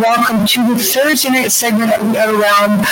Welcome to the Thursday night segment Around.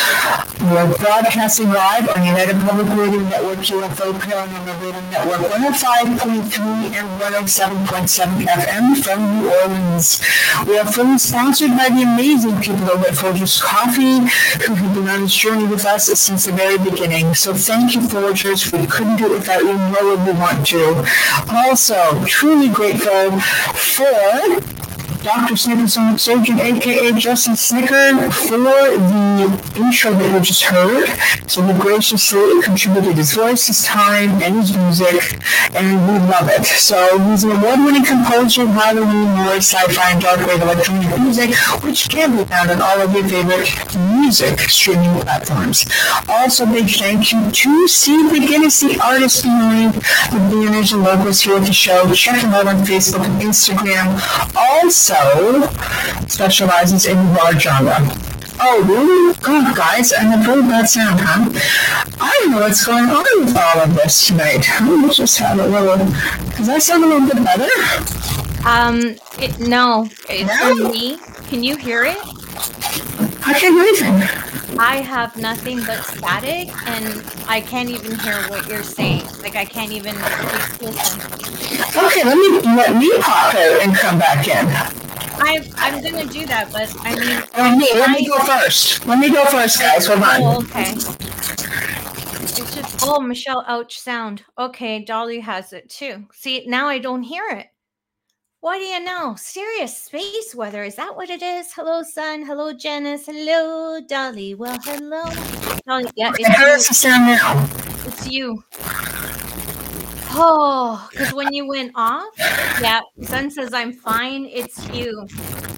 We're broadcasting live on United Public Radio Network, UFO Paranormal Radio Network, 105.3 and 107.7 FM from New Orleans. We are fully sponsored by the amazing people over at Folgers Coffee, who have been on this journey with us since the very beginning. So thank you, Folgers. We couldn't do it without you, nor would we want to. Also, truly grateful for Dr. Snickerson Surgeon, aka Justin Snicker, for the intro that you just heard. So he graciously contributed his voice, his time, and his music, and we love it. So he's an award-winning composer of Halloween, horror, sci-fi, and dark wave electronic music, which can be found on all of your favorite music streaming platforms. Also, big thank you to Steve McGinnis, the artist behind the banners and logos here at the show. Check him out on Facebook and Instagram. Also, specializes in horror genre. Oh, really? God, guys, and a pretty bad sound, huh? I don't know what's going on with all of this tonight. Let me just have a little. Does that sound a little bit better? Um, it, no, it's No? me. Can you hear it? I can't hear anything. I have nothing but static, and I can't even hear what you're saying. Like I can't even listen. Okay, let me let me pop out and come back in. I I'm gonna do that, but I mean, Oh, me, let me go first. Let me go first, guys. Hold oh, on. okay. It's just oh, Michelle, ouch sound. Okay, Dolly has it too. See, now I don't hear it. What do you know? Serious space weather. Is that what it is? Hello, son. Hello, Janice. Hello, Dolly. Well, hello. Dolly, yeah, Okay, how does it's it sound now? you. It's you. Oh, because when you went off, yeah, son says I'm fine. It's you.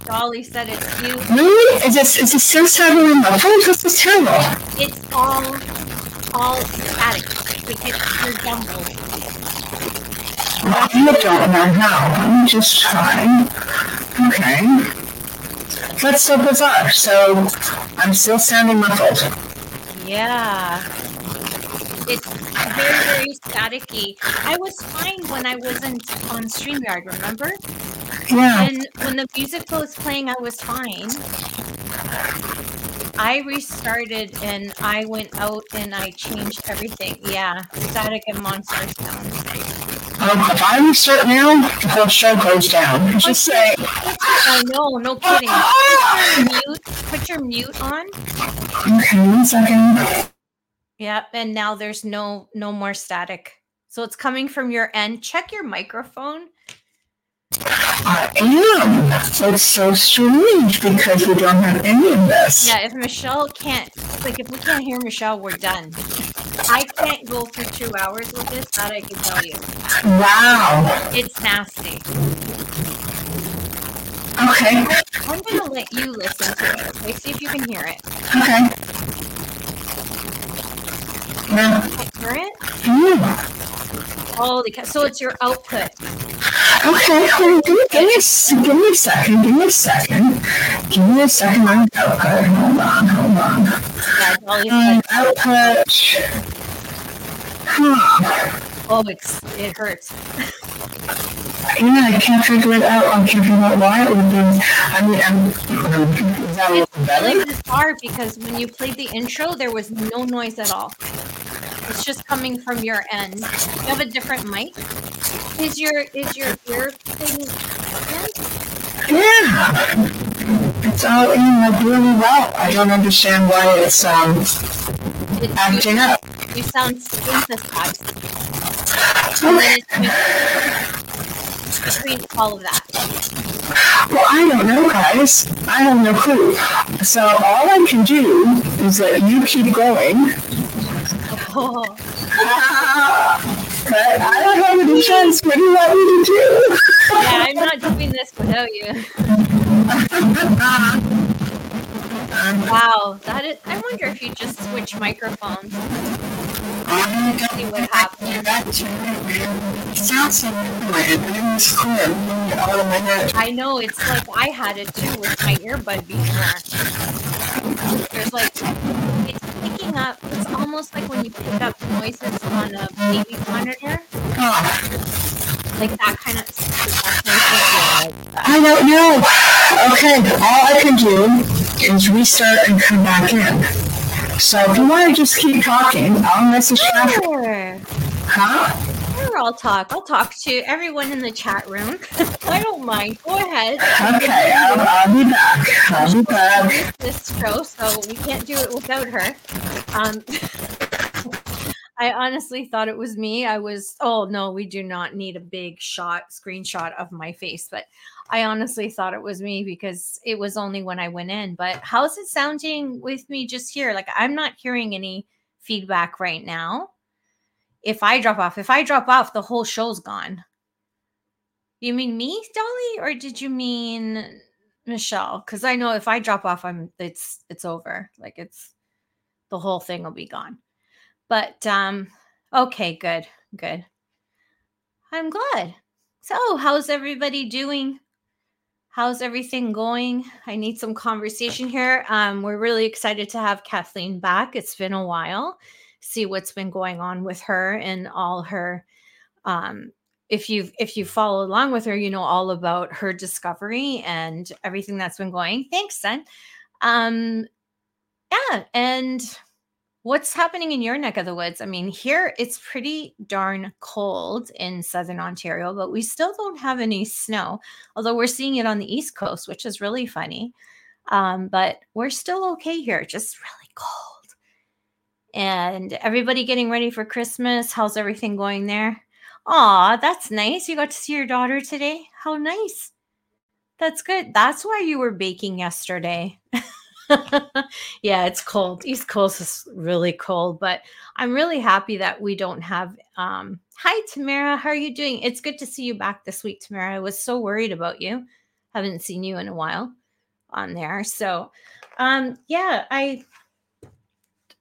Dolly said it's you. Really? Is this is this in my? This is terrible. It's all, all static. It's resembled. I don't know how. Let me just try. Okay. That's so bizarre. So I'm still sounding muffled. Yeah. It's very, very staticky. I was fine when I wasn't on StreamYard, remember? Yeah. And when the music was playing, I was fine. I restarted and I went out and I changed everything. Yeah, static and monster sound. Um, if I restart now, the whole show goes down. Just say, I know, no kidding. Put your mute, put your mute on. okay, one second. Yep, and now there's no no more static. So it's coming from your end. Check your microphone. I am. It's so strange because we don't have any of this. Yeah, if Michelle can't, like, if we can't hear Michelle, we're done. I can't go for two hours with this. That I can tell you. Wow. It's nasty. Okay. I'm gonna let you listen to it. Okay, see if you can hear it. Okay. It? hmm. Holy cow! So it's your output. Okay, hold on. Give me, give me, a, give me a second. Give me a second. Give me a second. Output. Hold on. Hold on. Yeah, Um, output. Huh. Oh, it's it hurts. Yeah, I can't figure it out. I can't figure out why it would be. I mean, I'm, is that Really bizarre because when you played the intro, there was no noise at all. It's just coming from your end. You have a different mic. Is your is your ear thing? Yeah. It's all in like really well. I don't understand why it's um Up. you, sound synthesized. And then it's between all of that. Well, I don't know, guys. I have no clue. So all I can do is that you keep going. Oh, But I don't have any choice. What do you want me to do? yeah, I'm not doing this without you. Wow, that is. I wonder if you just switch microphones. I'm gonna See what happens. sounds. I know it's like I had it too with my earbud before. There's like picking up. It's almost like when you pick up noises on a baby monitor, Ah, like that kind of. That kind of thing. I don't know. Okay, all I can do is restart and come back in. So if you want to just keep talking, I'll message Patrick. Sure. Huh? Sure, I'll talk. I'll talk to everyone in the chat room. I don't mind. Go ahead. Okay, I'll, I'll be back. I'll be back. This show, so we can't do it without her. Um, I honestly thought it was me. I was, oh no, we do not need a big shot, screenshot of my face, but I honestly thought it was me because it was only when I went in. But how's it sounding with me just here? Like I'm not hearing any feedback right now. If I drop off, if I drop off, the whole show's gone. You mean me, Dolly, or did you mean Michelle? Because I know if I drop off, I'm it's it's over. Like it's the whole thing will be gone. But um, okay, good, good. I'm glad. So, how's everybody doing? How's everything going? I need some conversation here. Um, we're really excited to have Kathleen back. It's been a while. See what's been going on with her and all her um if you've if you follow along with her, you know all about her discovery and everything that's been going. Thanks, son. Um, yeah, and what's happening in your neck of the woods? I mean, here it's pretty darn cold in southern Ontario, but we still don't have any snow, although we're seeing it on the east coast, which is really funny. Um, but we're still okay here, just really cold. And everybody getting ready for Christmas. How's everything going there? Aw, that's nice. You got to see your daughter today. How nice. That's good. That's why you were baking yesterday. yeah, it's cold. East Coast is really cold, but I'm really happy that we don't have um Hi Tamara, how are you doing? It's good to see you back this week, Tamara. I was so worried about you. Haven't seen you in a while on there. So, um yeah, I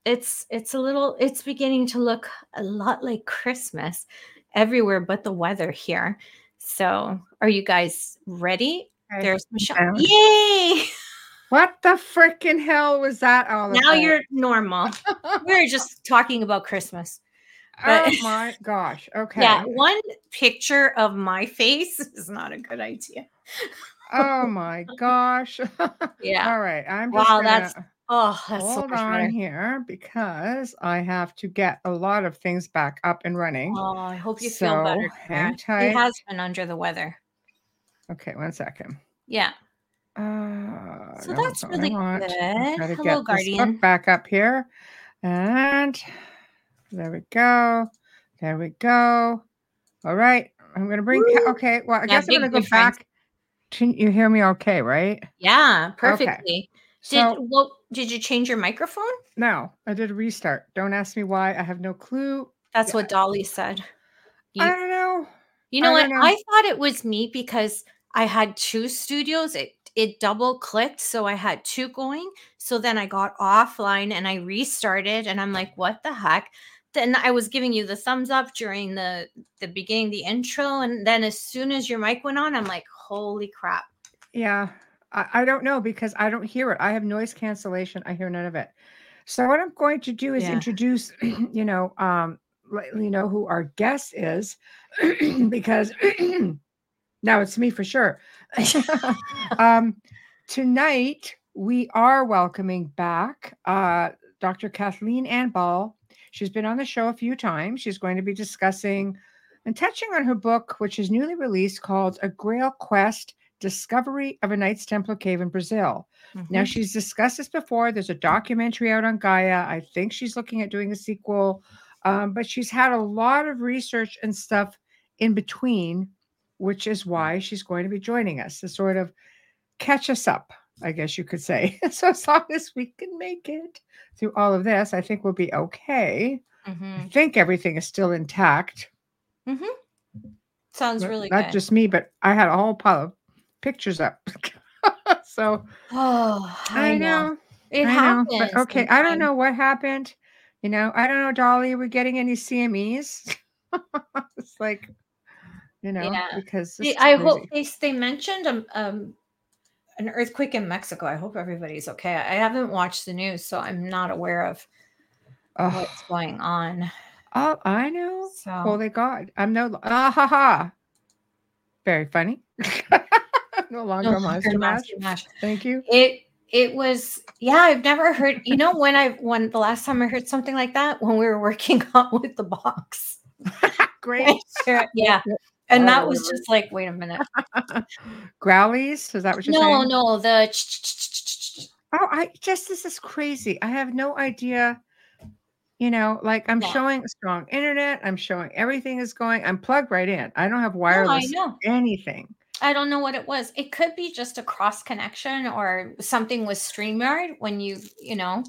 it's it's a little it's beginning to look a lot like Christmas everywhere but the weather here. So, are you guys ready? Okay, There's Michelle. Yay! What the freaking hell was that all now about? you're normal. we were just talking about Christmas. oh my gosh. Okay. Yeah, one picture of my face is not a good idea. Oh my gosh. Yeah. all right. I'm just Wow, gonna that's Oh, that's so hold much on better. here because I have to get a lot of things back up and running. Oh, I hope you feel So, better. hang. He has been under the weather. Okay, one second. Yeah. Uh, So no, that's really good. Hello, get this book Guardian. back up here. And there we go. There we go. All right. I'm going to bring, Woo. okay. Well, I Yeah, guess I'm going to go back. Can you hear me okay, right? Yeah, perfectly. Did So, well, did you change your microphone? no, I did a restart. Don't ask me why. I have no clue. That's Yeah. what Dolly said. You, I don't know. you know I what? know. I thought it was me because I had two studios. It it double clicked, so I had two going. So then I got offline and I restarted, and I'm like, what the heck? Then I was giving you the thumbs up during the the beginning, the intro, and then as soon as your mic went on, I'm like, holy crap! Yeah, I, I don't know because I don't hear it. I have noise cancellation. I hear none of it. So what I'm going to do is Yeah. introduce, you know, um, let you know who our guest is, because now it's me for sure. um, tonight we are welcoming back uh, Dr. Kathleen Anne Ball. She's been on the show a few times. She's going to be discussing and touching on her book, which is newly released called A Grail Quest Discovery of a Knights Templar Cave in Brazil. Now, Mhm. she's discussed this before. There's a documentary out on Gaia. I think she's looking at doing a sequel, um, but she's had a lot of research and stuff in between which is why she's going to be joining us to sort of catch us up, I guess you could say. so as long as we can make it through all of this, I think we'll be okay. I Mm-hmm. think everything is still intact. Mm-hmm. Sounds really not good. just me, but I had a whole pile of pictures up. so oh, I, know. It I know, happens. but okay, I don't know what happened. You know, I don't know, Dolly. Are we getting any CMEs? it's like, you know, Yeah. because See, I hope they they mentioned um, um an earthquake in Mexico. I hope everybody's okay. I haven't watched the news, so I'm not aware of Oh, what's going on. oh, I know. So Holy God, I'm no. Ah ha ha. Very funny. no longer No longer monster. Monster Mash. Thank you. It it was yeah. I've never heard. You know when I when the last time I heard something like that when we were working on with the box. Great. yeah, and that Oh, was just like, wait a minute. Growlies. Is that what you're No, saying? no, no. the Oh, I just this is crazy. I have no idea. You know, like I'm Yeah. showing strong internet. I'm showing everything is going. I'm plugged right in. I don't have No, I wireless know. anything. I don't know what it was. It could be just a cross connection or something with StreamYard when you, you know,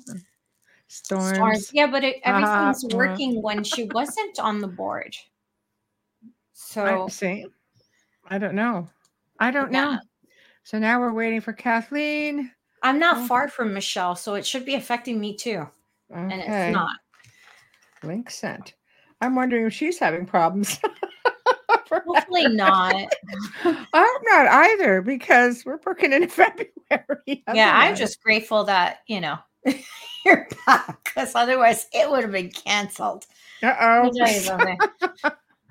Storms. storms. Yeah, but it, Uh-huh, everything's uh-huh. working when she wasn't on the board. So I see. I don't know. I don't Yeah. know. So now we're waiting for Kathleen. I'm not Oh. far from Michelle, so it should be affecting me too. And it's not. Link sent. I'm wondering if she's having problems. Hopefully not. I'm not either because we're booking in February. yeah, I'm just grateful that, you know, you're back because otherwise it would have been canceled. Uh Let me tell you something.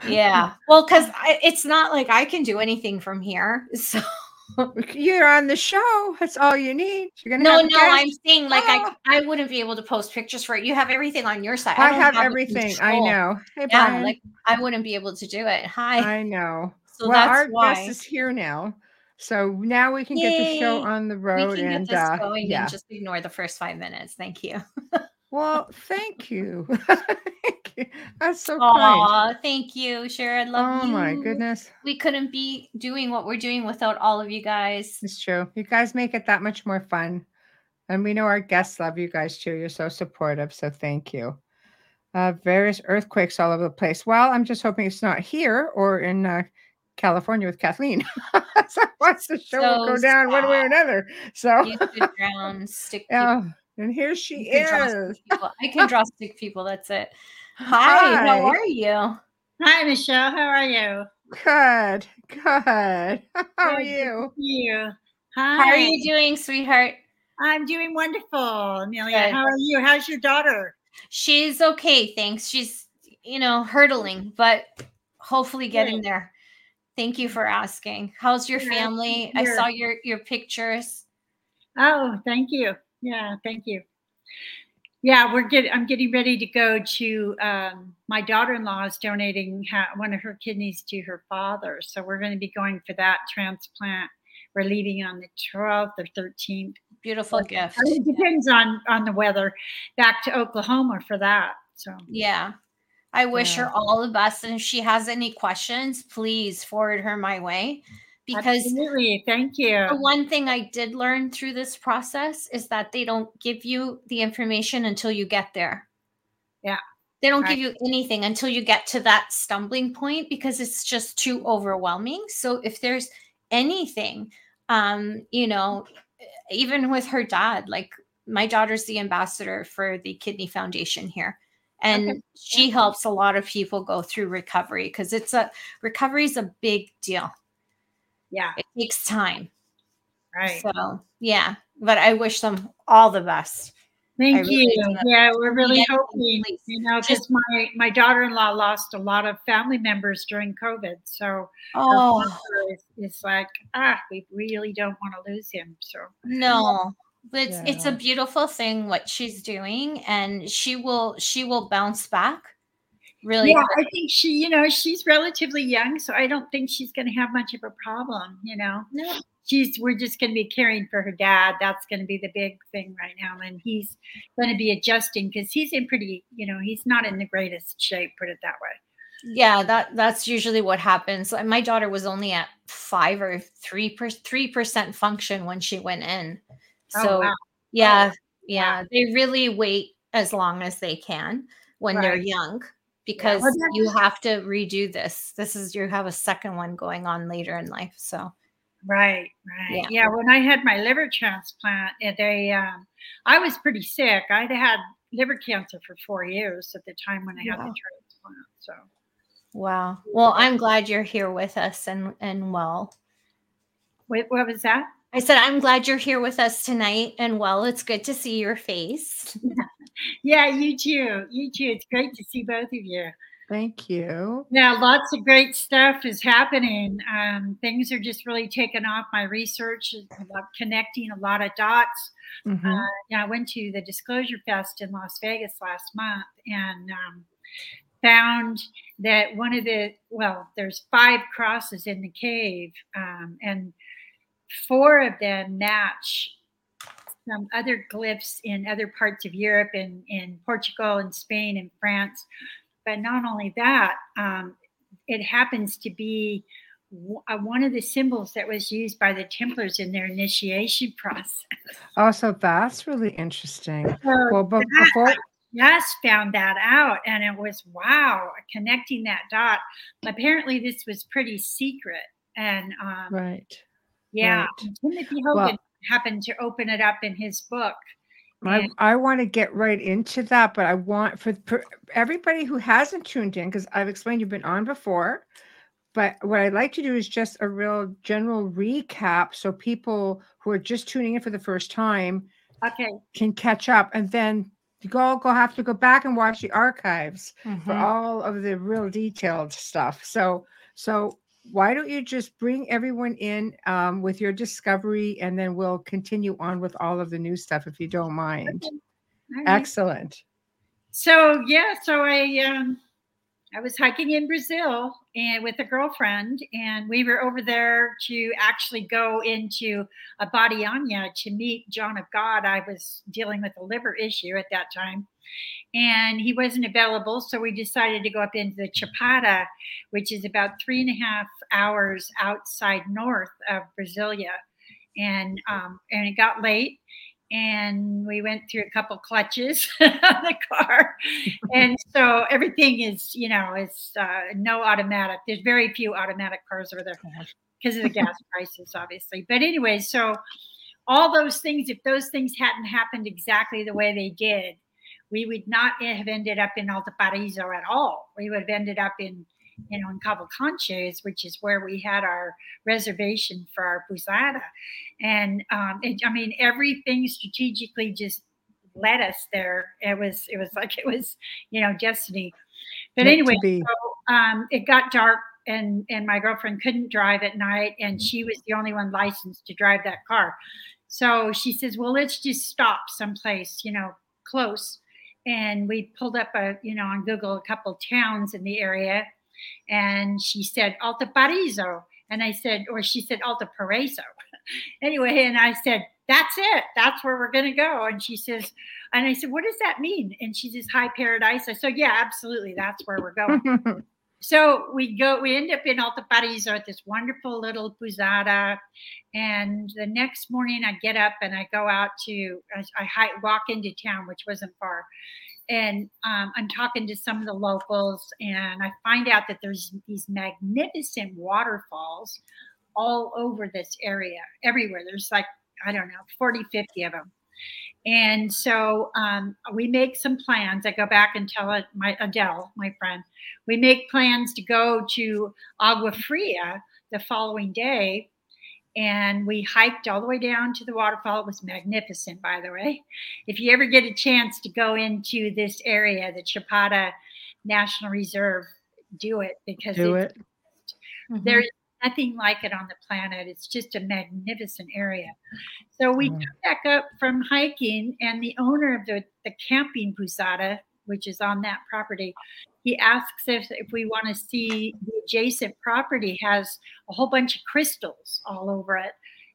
yeah. Well, because it's not like I can do anything from here. So oh. You're on the show. That's all you need. You're gonna no, have no. I'm saying like Oh. I I wouldn't be able to post pictures for it. You have everything on your side. I don't have everything. I know. Hey, Yeah, Brian. like I wouldn't be able to do it. Hi. I know. so well, our why guest is here now, so now we can get the show on the road and uh, yeah. and just ignore the first five minutes. Thank you. Well, thank you. Thank you. That's so kind. Thank you, Sharon. I love you. Oh you. my goodness, We couldn't be doing what we're doing without all of you guys. it's true. You guys make it that much more fun, and we know our guests love you guys too. You're so supportive, so thank you. Uh, various earthquakes all over the place. Well, I'm just hoping it's not here or in uh, California with Kathleen. so once the show So go down one way or another. So You could drown, stick yeah, and here she You can draw stick is. I can draw stick people. That's it. Hi, Hi. how are you? Hi, Michelle. How are you? Good, good. How are Good, good you? to you. Hi. How are you doing, sweetheart? I'm doing wonderful, Amelia. Good. How are you? How's your daughter? She's okay, thanks. She's, you know, hurtling, but hopefully getting Good. there. Thank you for asking. How's your Yeah, family? I saw your your pictures. Oh, thank you. Yeah, thank you. Yeah, we're getting. I'm getting ready to go to. Um, my daughter-in-law is donating ha- one of her kidneys to her father, so we're going to be going for that transplant. We're leaving on the 12th or 13th. Beautiful gift. It depends on on the weather. Back to Oklahoma for that. So Yeah. I wish her all the best. And if she has any questions, please forward her my way. Because absolutely, thank you. the one thing I did learn through this process is that they don't give you the information until you get there. Yeah. They don't Right. give you anything until you get to that stumbling point because it's just too overwhelming. So if there's anything, um, you know, even with her dad, like my daughter's the ambassador for the Kidney Foundation here. And Okay. she helps a lot of people go through recovery because it's a recovery is a big deal. Yeah, It takes time. right. So yeah, but I wish them all the best. Thank really you. do. Yeah, we're really Yeah, hoping, please. you know, because my my daughter-in-law lost a lot of family members during COVID, so Oh father is, is like, ah, we really don't want to lose him. So no. But it's, it's a beautiful thing what she's doing and she will she will bounce back really yeah. I think she, you know, she's relatively young, so I don't think she's going to have much of a problem. You know, No. she's we're just going to be caring for her dad. That's going to be the big thing right now, and he's going to be adjusting because he's in pretty, you know, he's not in the greatest shape. Put it that way. Yeah, that that's usually what happens. My daughter was only at five or three per three percent function when she went in. Oh, So wow. yeah, yeah, they really wait as long as they can when they're young because Well, you have to redo this. This is you have a second one going on later in life. So Right, right. Yeah. Yeah. when I had my liver transplant, eh, they um, I was pretty sick. I'd had liver cancer for four years at the time when I had the transplant. So wow. Well, I'm glad you're here with us and and well. wait, what was that? I said I'm glad you're here with us tonight and well, it's good to see your face. Yeah, you too. You too. It's great to see both of you. Thank you. Yeah, lots of great stuff is happening. Um, things are just really taking off. My research is about connecting a lot of dots. Mhm. Uh, yeah, I went to the Disclosure Fest in Las Vegas last month and um, found that one of the well, there's five crosses in the cave, um, and four of them match some other glyphs in other parts of Europe and in Portugal and Spain and France. But not only that, um, it happens to be w- uh, one of the symbols that was used by the Templars in their initiation process. Oh, so that's really interesting. So Well, but that- before just found that out and it was wow connecting that dot apparently this was pretty secret and um, right. Yeah right. timothy Well- hogan happened to open it up in his book I, I want to get right into that, but I want for, for everybody who hasn't tuned in, because I've explained you've been on before, but what I'd like to do is just a real general recap so people who are just tuning in for the first time okay can catch up and then you go go have to go back and watch the archives for Mhm. all of the real detailed stuff. So so why don't you just bring everyone in um, with your discovery and then we'll continue on with all of the new stuff if you don't mind. All right. Excellent. so yeah so i um i was hiking in brazil and with a girlfriend and we were over there to actually go into Abadiânia to meet john of god. I was dealing with a liver issue at that time and he wasn't available so we decided to go up into the chapada which is about three and a half hours outside north of brasilia. And um, and it got late and we went through a couple clutches on the car. And so everything is you know is uh, no automatic. There's very few automatic cars over there because of the gas prices obviously. But anyway so all those things if those things hadn't happened exactly the way they did we would not have ended up in Alta Paraíso at all. We would have ended up in you know in Cabo Conches which is where we had our reservation for our posada and um, it, I mean everything strategically just led us there. It was it was like it was you know destiny. But Meant anyway, so um, it got dark and and my girlfriend couldn't drive at night, and she was the only one licensed to drive that car. So she says, "Well, let's just stop someplace, you know, close." And we pulled up a you know on Google a couple towns in the area, and she said Alta Paraíso, and I said, or she said Alta Paraíso. anyway, and I said, that's it. That's where we're going to go. And she says, and I said, what does that mean? And she says, high paradise. I said, yeah, absolutely. That's where we're going. so we go, we end up in Alta Paraíso at this wonderful little posada. And the next morning I get up and I go out to, I, I walk into town, which wasn't far. And um, I'm talking to some of the locals, and I find out that there's these magnificent waterfalls all over this area, everywhere. There's like, I don't know, 40, 50 of them. And so um, we make some plans. I go back and tell my Adele, my friend, we make plans to go to Agua Fria the following day. And we hiked all the way down to the waterfall. It was magnificent, by the way. If you ever get a chance to go into this area, the Chapada National Reserve, do it because Do it. Mhm. there's nothing like it on the planet. It's just a magnificent area. So we Mm. come back up from hiking, and the owner of the, the camping posada, which is on that property, he asks if, if we want to see the adjacent property has a whole bunch of crystals all over it.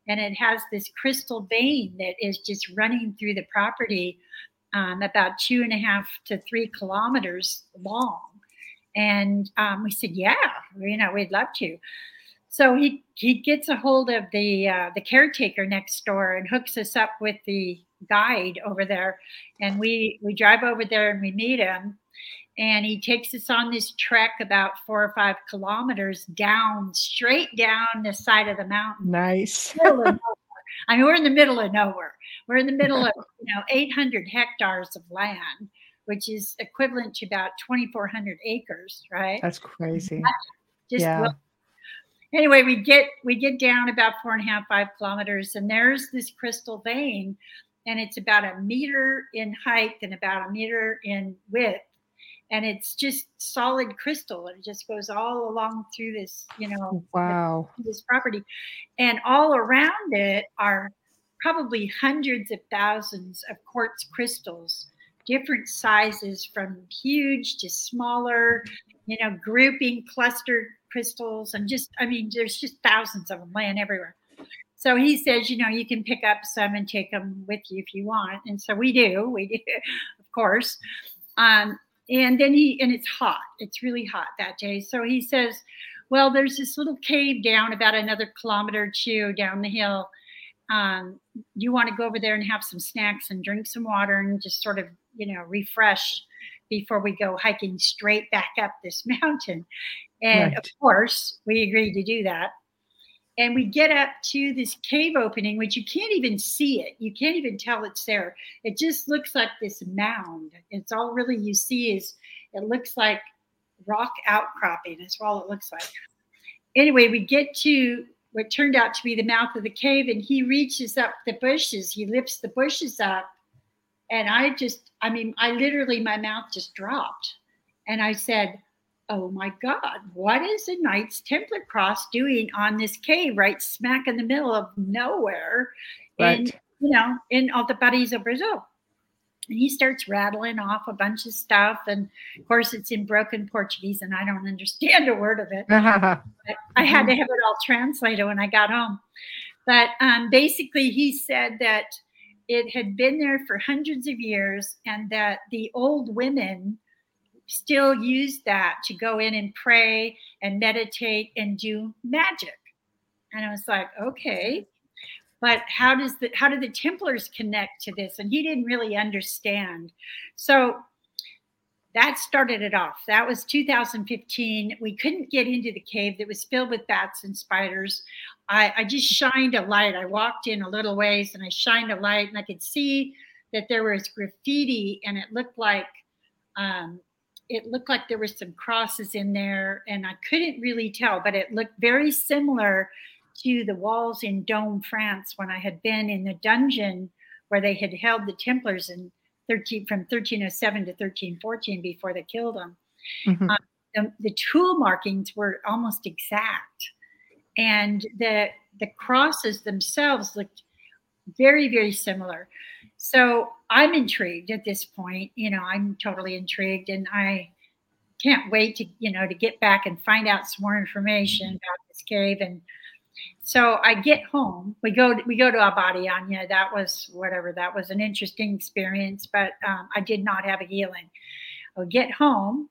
And it has this crystal vein that is just running through the property um, about two and a half to three kilometers long And um, we said, yeah, you know, we'd love to. So he he gets a hold of the uh, the caretaker next door and hooks us up with the guide over there, and we we drive over there and we meet him, and he takes us on this trek about four or five kilometers down, straight down the side of the mountain. Nice. I mean, we're in the middle of nowhere. We're in the middle of you know 800 hectares of land, which is equivalent to about 2,400 acres, right? That's crazy. Just yeah. well, anyway, we get we get down about four and a half, five kilometers, and there's this crystal vein, and it's about a meter in height and about a meter in width. And it's just solid crystal, and it just goes all along through this, you know, Wow. this property. And all around it are probably hundreds of thousands of quartz crystals, different sizes from huge to smaller, you know, grouping clustered crystals. And just, I mean, there's just thousands of them laying everywhere. So he says, you know, you can pick up some and take them with you if you want. And so we do, we do, of course. Um, and then he, and it's hot, it's really hot that day. So he says, well, there's this little cave down about another kilometer or two down the hill. Um, you want to go over there and have some snacks and drink some water and just sort of, you know, refresh before we go hiking straight back up this mountain. And Right. of course, we agreed to do that. And we get up to this cave opening, which you can't even see it. You can't even tell it's there. It just looks like this mound. It's all really you see is it looks like rock outcropping. That's all it looks like. Anyway, we get to what turned out to be the mouth of the cave, and he reaches up the bushes. He lifts the bushes up, and I just, I mean, I literally, my mouth just dropped. And I said, Oh my God, what is a Knights Templar cross doing on this cave right smack in the middle of nowhere? in, Right. you know, in Alta of Brazil. And he starts rattling off a bunch of stuff. And of course, it's in broken Portuguese, and I don't understand a word of it. But I had to have it all translated when I got home. But um, basically, he said that it had been there for hundreds of years and that the old women still use that to go in and pray and meditate and do magic. And I was like, okay. But how does the how do the Templars connect to this? And he didn't really understand. So that started it off. That was 2015. We couldn't get into the cave that was filled with bats and spiders. I, I just shined a light. I walked in a little ways and I shined a light and I could see that there was graffiti and it looked like um, it looked like there were some crosses in there and I couldn't really tell, but it looked very similar to the walls in Domme, France, when I had been in the dungeon where they had held the Templars in 13 from 1307 to 1314 before they killed them. Mhm. The, the tool markings were almost exact, and the the crosses themselves looked very very similar. So I'm intrigued at this point. You know, I'm totally intrigued, and I can't wait to you know to get back and find out some more information about this cave and so I get home. We go we go to Abadiânia. That was whatever. That was an interesting experience, but um, I did not have a healing. I get home.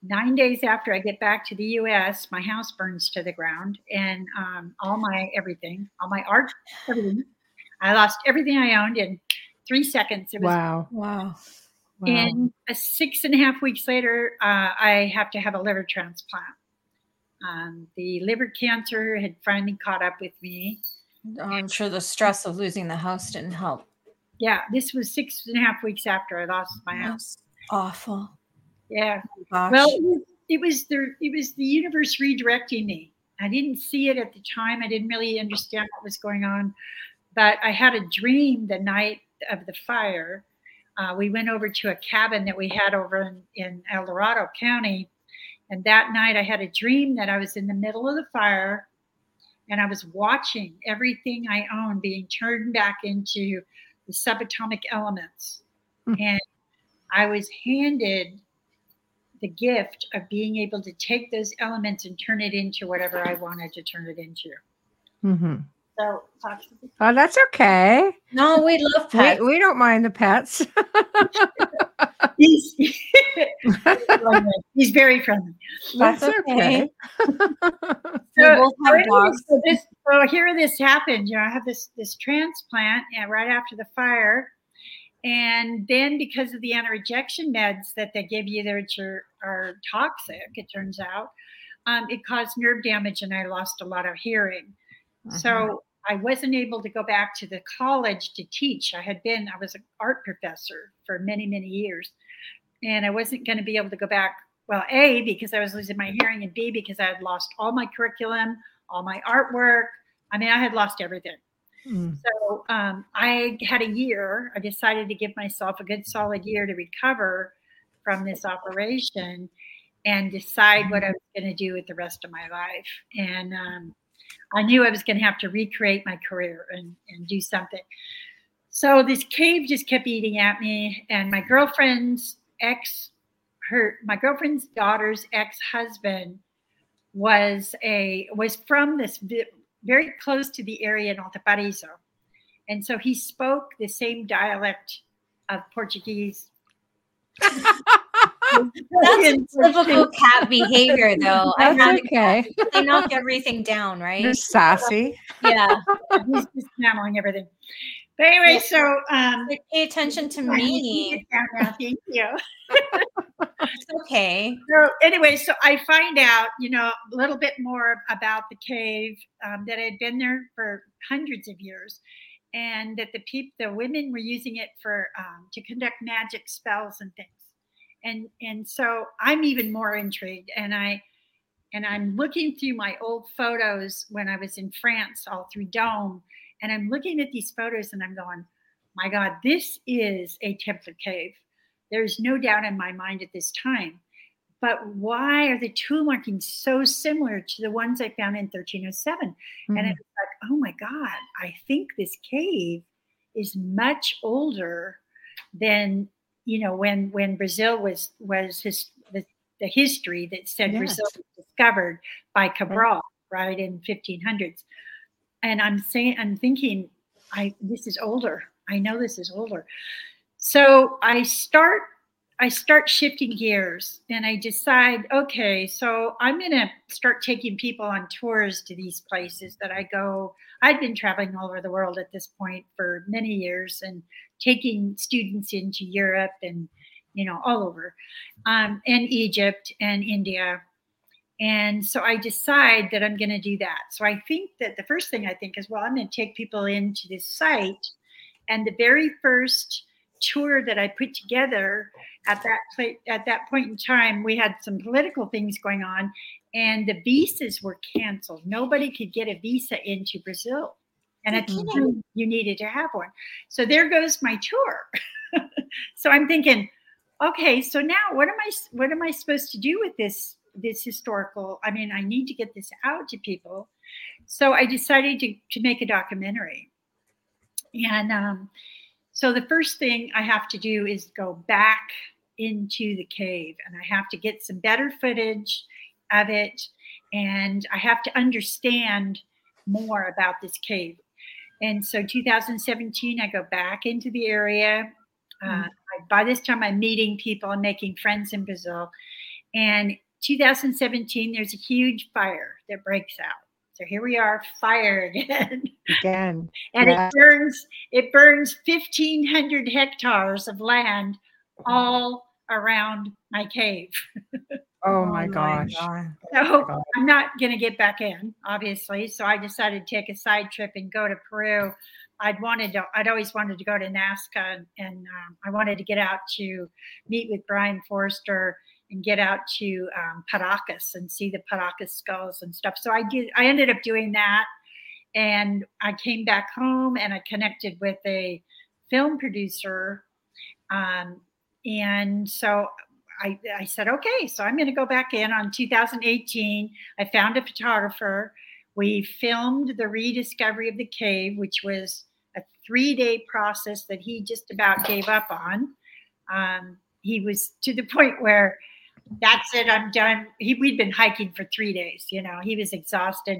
Nine days after I get back to the U.S., my house burns to the ground, and um, all my everything, all my art, everything. I lost everything I owned in three seconds. It was Wow. Wow. wow. and uh, six and a half weeks later, uh, I have to have a liver transplant. Um, the liver cancer had finally caught up with me. I'm sure the stress of losing the house didn't help. Yeah, this was six and a half weeks after I lost my house. That's awful. Yeah. Gosh. Well, it was, it was the it was the universe redirecting me. I didn't see it at the time. I didn't really understand what was going on, but I had a dream the night of the fire. Uh, we went over to a cabin that we had over in, in El Dorado County, and that night I had a dream that I was in the middle of the fire, and I was watching everything I own being turned back into the subatomic elements, Hmm. and I was handed the gift of being able to take those elements and turn it into whatever I wanted to turn it into. Mhm. So Oh, that's okay. No, we love pets. we don't mind the pets. He's he's very friendly. That's That's okay. okay. We both so have anyway, dogs. So, this, so here this happened. You know, I have this this transplant and right after the fire, and then because of the anti-rejection meds that they give you, that are, are toxic. It turns out, um, it caused nerve damage, and I lost a lot of hearing. So I wasn't able to go back to the college to teach. I had been, I was an art professor for many, many years. And I wasn't going to be able to go back. Well, A, because I was losing my hearing, and B, because I had lost all my curriculum, all my artwork. I mean, I had lost everything. Mm. So um, I had a year. I decided to give myself a good solid year to recover from this operation and decide what I was going to do with the rest of my life. And um, I knew I was going to have to recreate my career and, and do something. So this cave just kept eating at me, and my girlfriend's ex, her my girlfriend's daughter's ex-husband was a was from this very close to the area in Alto Paraíso. And so he spoke the same dialect of Portuguese. That's typical cat behavior, though. I That's had okay. they knock everything down, right? You're sassy. Yeah. He's just channeling everything. But anyway, Yeah. so um, Pay attention to me. down. Thank you. It's okay. So anyway, so I find out, you know, a little bit more about the cave um, that had been there for hundreds of years, and that the people, the women, were using it for um, to conduct magic spells and things, and and so I'm even more intrigued, and I and I'm looking through my old photos when I was in France, all through Domme, and I'm looking at these photos, and I'm going, my God, this is a Templar cave. There's no doubt in my mind at this time. But why are the tool markings so similar to the ones I found in 1307? And Mhm. it was like, oh my God, I think this cave is much older than you know when when Brazil was was his the, the history that said Brazil was discovered by Cabral right in 1500s. And I'm saying I'm thinking I this is older. I know this is older. So I start I start shifting gears and I decide, okay, so I'm going to start taking people on tours to these places that I go. I'd been traveling all over the world at this point for many years and taking students into Europe and, you know, all over, um, and Egypt and India. And so I decide that I'm going to do that. So I think that the first thing I think is, well, I'm going to take people into this site. And the very first tour that I put together at that pla- at that point in time, we had some political things going on, and the visas were canceled. Nobody could get a visa into Brazil, and at the Mhm. time you needed to have one. So there goes my tour. so I'm thinking, okay, so now what am I what am I supposed to do with this this historical? I mean, I need to get this out to people. So I decided to to make a documentary, and um, so the first thing I have to do is go back into the cave and I have to get some better footage of it and I have to understand more about this cave. And so 2017, I go back into the area. Uh, I, by this time, I'm meeting people and making friends in Brazil. And 2017, there's a huge fire that breaks out. So here we are, fire again. Again. and Yeah. it burns it burns 1500 hectares of land all around my cave Oh my gosh. So God. i'm not going to get back in obviously so i decided to take a side trip and go to peru i'd wanted to i'd always wanted to go to nazca and, and um, i wanted to get out to meet with Brien Foerster and get out to um, paracas and see the paracas skulls and stuff so i did i ended up doing that and I came back home and I connected with a film producer. Um, and so I, I said, okay, so I'm going to go back in on 2018. I found a photographer. We filmed the rediscovery of the cave, which was a three day process that he just about gave up on. Um, he was to the point where that's it, I'm done. He, we'd been hiking for three days, you know, he was exhausted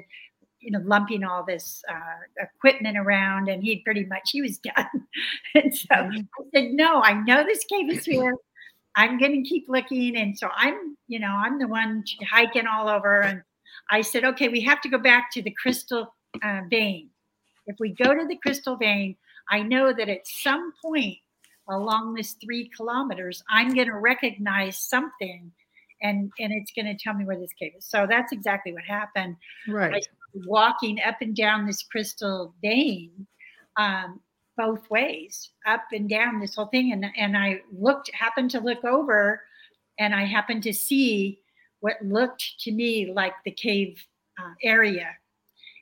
you know, lumping all this uh, equipment around, and he pretty much he was done. and so I said, "No, I know this cave is here. I'm going to keep looking." And so I'm, you know, I'm the one hiking all over, and I said, "Okay, we have to go back to the crystal uh, vein. If we go to the crystal vein, I know that at some point along this three kilometers, I'm going to recognize something." And, and it's going to tell me where this cave is. So that's exactly what happened. Right walking up and down this crystal vein um, both ways, up and down this whole thing. And, and I looked, happened to look over, and I happened to see what looked to me like the cave uh, area.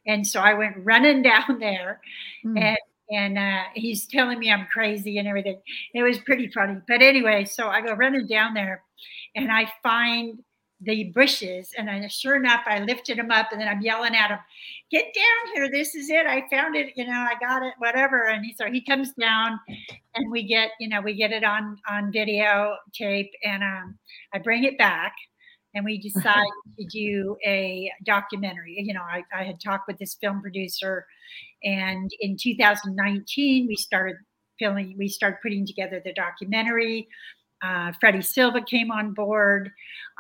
And so I went running down there, mm. and and uh, he's telling me I'm crazy and everything. It was pretty funny. But anyway, so I go running down there, and I find the bushes. And I, sure enough, I lifted him up and then I'm yelling at him, get down here. This is it. I found it. You know, I got it, whatever. And he, so he comes down and we get, you know, we get it on, on video tape and um, I bring it back and we decide to do a documentary. You know, I, I had talked with this film producer and in 2019, we started filming, we started putting together the documentary. Uh, Freddie Silva came on board.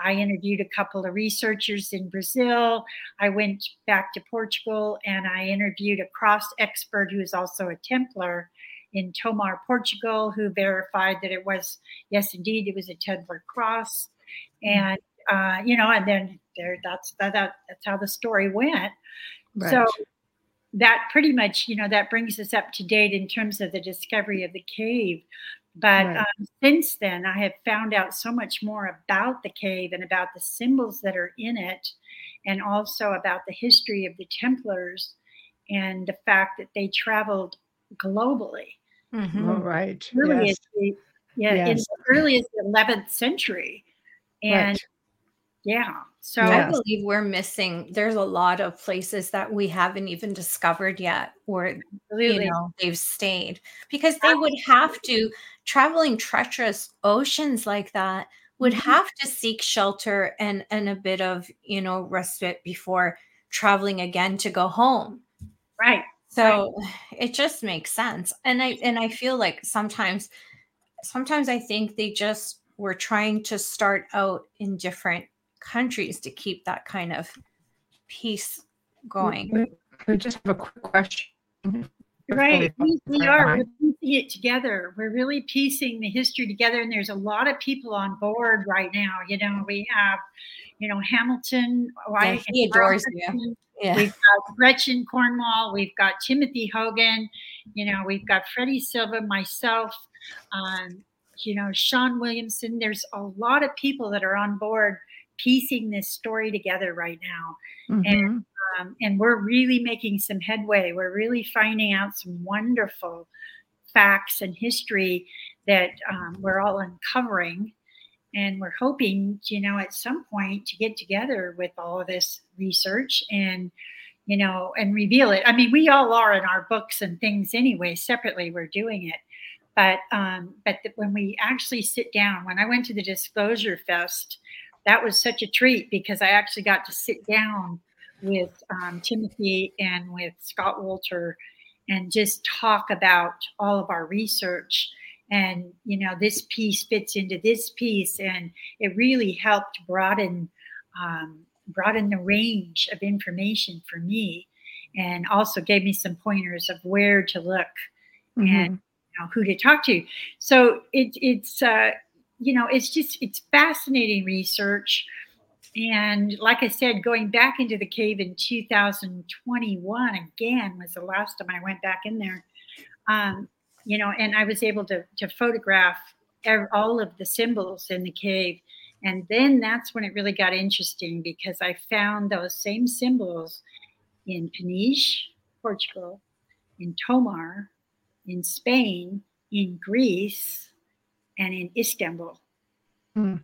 I interviewed a couple of researchers in Brazil. I went back to Portugal and I interviewed a cross expert who is also a Templar in Tomar, Portugal, who verified that it was, yes, indeed, it was a Templar cross. Hmm. And, uh, you know, and then there, that's, that, that, that's how the story went. Right. So that pretty much, you know, that brings us up to date in terms of the discovery of the cave. But right. um, since then, I have found out so much more about the cave and about the symbols that are in it, and also about the history of the Templars and the fact that they traveled globally. Mm-hmm. Oh, right. Really yes. the, yeah, yes. in the earliest 11th century. And right. Yeah, so I believe we're missing. There's a lot of places that we haven't even discovered yet, where Absolutely. you know they've stayed because they would have to traveling treacherous oceans like that would mm-hmm. have to seek shelter and and a bit of you know respite before traveling again to go home. Right. So right. it just makes sense, and I and I feel like sometimes, sometimes I think they just were trying to start out in different countries to keep that kind of peace going. We just have a quick question. Right, we, we are. We're piecing it together. We're really piecing the history together, and there's a lot of people on board right now. You know, we have, you know, Hamilton. Yeah, he adores you. Yeah. We've got Gretchen Cornwall. We've got Timothy Hogan. You know, we've got Freddie Silva, myself. Um, you know, Sean Williamson. There's a lot of people that are on board piecing this story together right now. Mm-hmm. And um, and we're really making some headway. We're really finding out some wonderful facts and history that um, we're all uncovering. And we're hoping, you know, at some point to get together with all of this research and, you know, and reveal it. I mean, we all are in our books and things anyway, separately, we're doing it. But um, but the, when we actually sit down, when I went to the Disclosure Fest, that was such a treat because I actually got to sit down with um, Timothy and with Scott Wolter and just talk about all of our research. And, you know, this piece fits into this piece. And it really helped broaden, um, broaden the range of information for me and also gave me some pointers of where to look mm-hmm. and you know, who to talk to. So it, it's, uh, you know, it's just it's fascinating research. And like I said, going back into the cave in 2021 again was the last time I went back in there. Um, you know, and I was able to to photograph all of the symbols in the cave. And then that's when it really got interesting because I found those same symbols in Peniche, Portugal, in Tomar, in Spain, in Greece, and in Istanbul. Mm.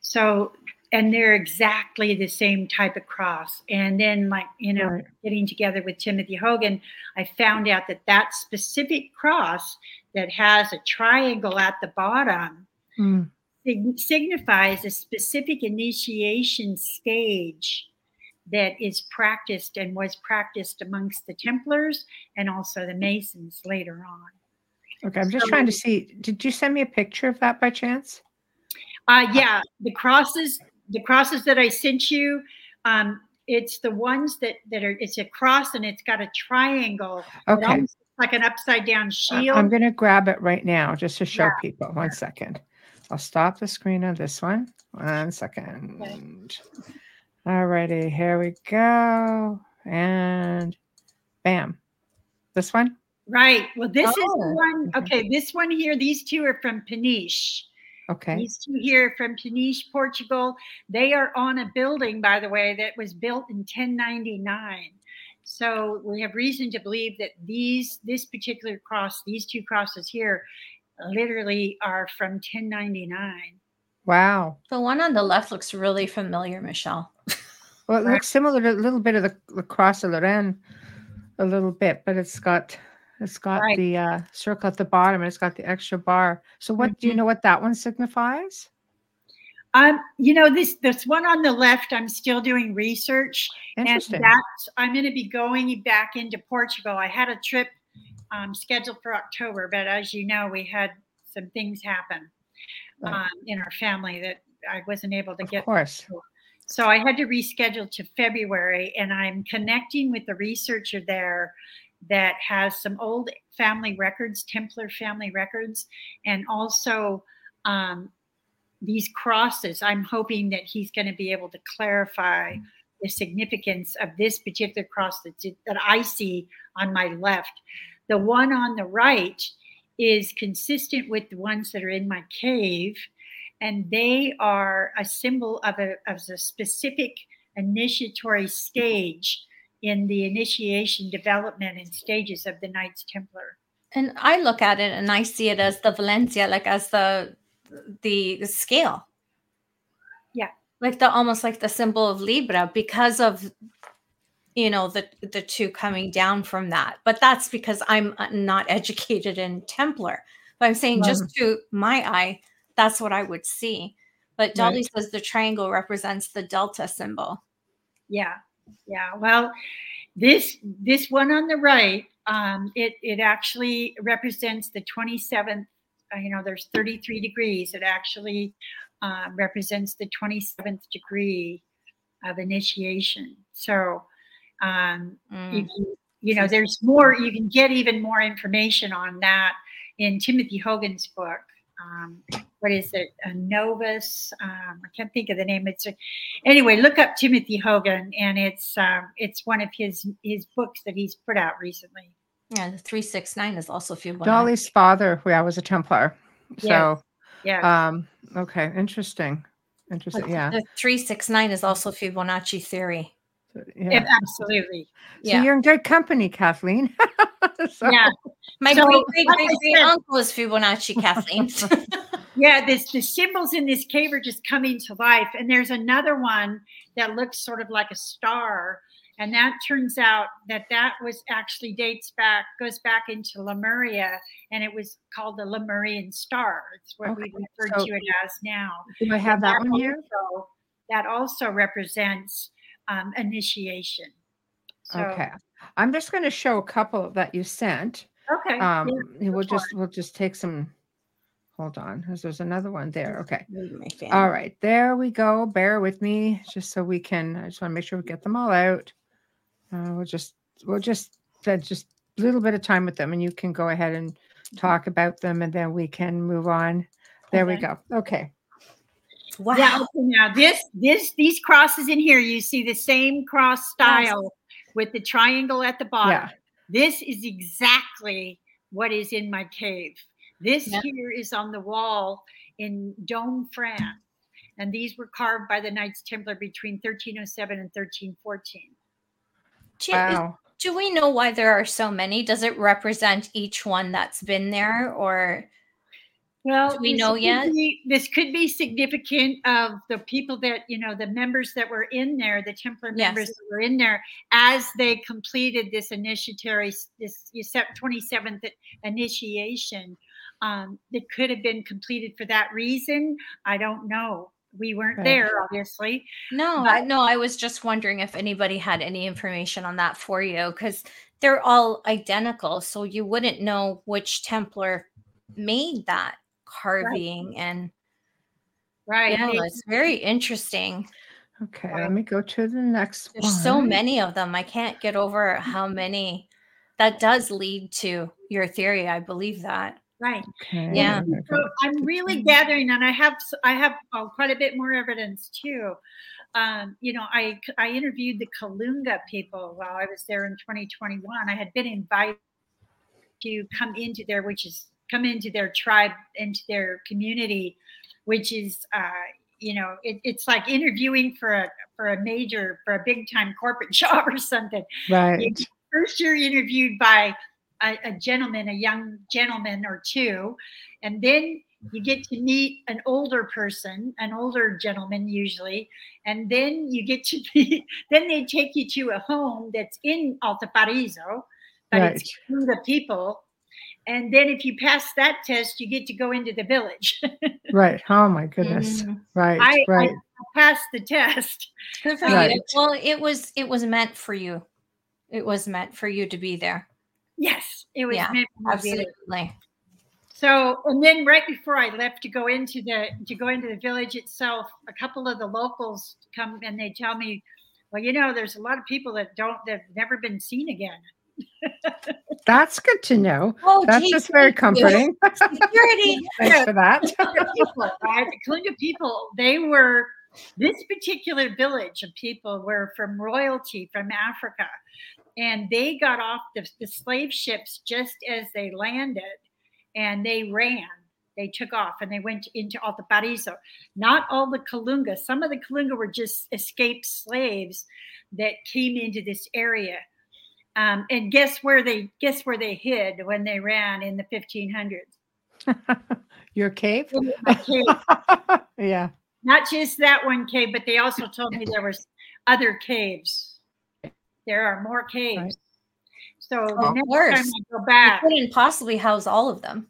So, and they're exactly the same type of cross. And then, like, you know, right. getting together with Timothy Hogan, I found out that that specific cross that has a triangle at the bottom mm. sig- signifies a specific initiation stage that is practiced and was practiced amongst the Templars and also the Masons later on. Okay, I'm just So- trying to see. Did you send me a picture of that by chance? Uh, yeah, the crosses, the crosses that I sent you, um, it's the ones that that are. It's a cross and it's got a triangle. Okay. like an upside down shield. I'm going to grab it right now just to show Yeah. people. One second. I'll stop the screen on this one. One second. All righty, here we go. And bam. This one? Right. Well, this is the Oh, one. mhm. Okay, this one here. These two are from Peniche. Okay. These two here from Peniche, Portugal. They are on a building, by the way, that was built in 1099. So we have reason to believe that these this particular cross, these two crosses here, literally are from 1099. Wow. The one on the left looks really familiar, Michelle. Well, it Right. looks similar to a little bit of the, the cross of Lorraine, a little bit, but it's got it's got Right. the uh, circle at the bottom and it's got the extra bar. So what do you Mhm. know what that one signifies? Um, you know, this this one on the left, I'm still doing research. And that's I'm going to be going back into Portugal. I had a trip um, scheduled for October, but as you know, we had some things happen Right. um, in our family that I wasn't able to of get. Of course. So I had to reschedule to February, and I'm connecting with the researcher there that has some old family records, Templar family records, and also um, these crosses. I'm hoping that he's going to be able to clarify the significance of this particular cross that, that I see on my left. The one on the right is consistent with the ones that are in my cave, and they are a symbol of a, of a specific initiatory stage in the initiation, development, and stages of the Knights Templar. And I look at it and I see it as the Valencia, like as the the scale. Yeah. Like the almost like the symbol of Libra because of you know the the two coming down from that. But that's because I'm uh, not educated in Templar. But I'm saying just to my eye, that's what I would see. But Dolly says the triangle represents the delta symbol. Yeah, yeah. Well, this this one on the right, um, it it actually represents the 27th. Uh, you know, there's 33 degrees. It actually um, represents the 27th degree of initiation. So, um, Mm. you, can- you know, there's more. You can get even more information on that in Timothy Hogan's book. Um, what is it? A Novus. Um, I can't think of the name. It's a, anyway. Look up Timothy Hogan, and it's um, it's one of his his books that he's put out recently. Yeah, the 369 is also Fibonacci. Dolly's father, yeah, was a Templar. Yes. So Yeah. um okay, interesting. Interesting. But Yeah. The 369 is also Fibonacci theory. Yeah. Yeah, absolutely. So Yeah. you're in good company, Kathleen. So- Yeah. My So, great great great great uncle is Fibonacci, Kathleen. Yeah, this the symbols in this cave are just coming to life. And there's another one that looks sort of like a star. And that turns out that that was actually dates back, goes back into Lemuria, and it was called the Lemurian star. It's what we refer so- to it as now. Do I have that one here? Also, that also represents um, initiation. So, Okay. I'm just going to show a couple that you sent. Okay. Um, yeah, we'll go for just we'll just take some. Hold on, because there's another one there. Okay. All right, there we go. Bear with me, just so we can. I just want to make sure we get them all out. Uh, we'll just we'll just spend just a little bit of time with them, and you can go ahead and talk about them, and then we can move on. There we go. Okay. Wow. Yeah, okay, now this this these crosses in here, you see the same cross style with the triangle at the bottom. Yeah. This is exactly what is in my cave. This Yeah. here is on the wall in Domme, France. And these were carved by the Knights Templar between 1307 and 1314. Do, Wow. do we know why there are so many? Does it represent each one that's been there or Well, Do we know could yet? be- this could be significant of the people that you know, the members that were in there, the Templar members Yes. that were in there, as they completed this initiatory, this twenty seventh initiation. Um, it could have been completed for that reason. I don't know, we weren't Right. there, obviously. No, I, no, I was just wondering if anybody had any information on that for you because they're all identical. So you wouldn't know which Templar made that carving. And Right. yeah, it's very interesting. Okay, let me go to the next There's so many of them. I can't get over how many that does lead to your theory. I believe that. right. Okay, Yeah. I'm So I'm really gathering, and I have i have uh, quite a bit more evidence too. Um, you know, I I interviewed the Kalunga people while I was there in 2021. I had been invited to come into there which is come into their tribe, into their community, which is uh, you know, it, it's like interviewing for a for a major for a big time corporate job or something Right. first you're interviewed by a, a gentleman, a young gentleman or two, and then you get to meet an older person, an older gentleman usually, and then you get to be, then they take you to a home that's in Alto Paraíso, but Right. it's through the people. And then if you pass that test, you get to go into the village. Right. Oh my goodness. Mhm. Right. I- I- right. pass the test. Good for Right. you. Well, it was it was meant for you. It was meant for you to be there. Yes, it was Yeah, meant for me to be there. Absolutely. So, and then right before I left to go into the to go into the village itself, a couple of the locals come and they tell me, "Well, you know, there's a lot of people that don't that've never been seen again." That's good to know. Oh, That's geez, just very comforting. Security. Thanks for that. Kalinga people, right? The Kalinga people, they were this particular village of people were from royalty from Africa, and they got off the, the slave ships just as they landed, and they ran. They took off and they went into Alto Paraíso. Not all the Kalunga. Some of the Kalunga were just escaped slaves that came into this area. Um, and guess where they guess where they hid when they ran in the 1500s? Your cave? Cave. yeah. not just that one cave, but they also told me there was other caves. There are more caves. Right. So the Of next course. time I go You back, couldn't possibly house all of them.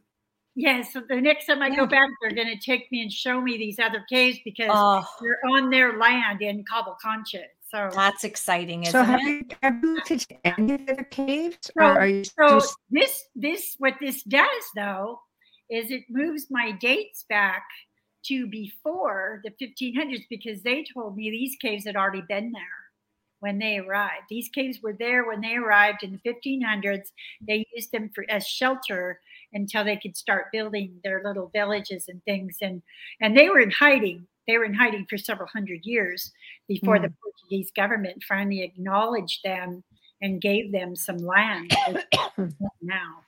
yeah. So the next time I Yeah. go back, they're going to take me and show me these other caves because Oh, they're on their land in Cabo Concha. So, that's exciting, isn't So have it? you, have you looked into any of the caves? So- or are you so just this this what this does though is it moves my dates back to before the 1500s because they told me these caves had already been there when they arrived. These caves were there when they arrived in the 1500s. They used them for as shelter until they could start building their little villages and things and and they were in hiding. They were in hiding for several hundred years before the Portuguese government finally acknowledged them and gave them some land now.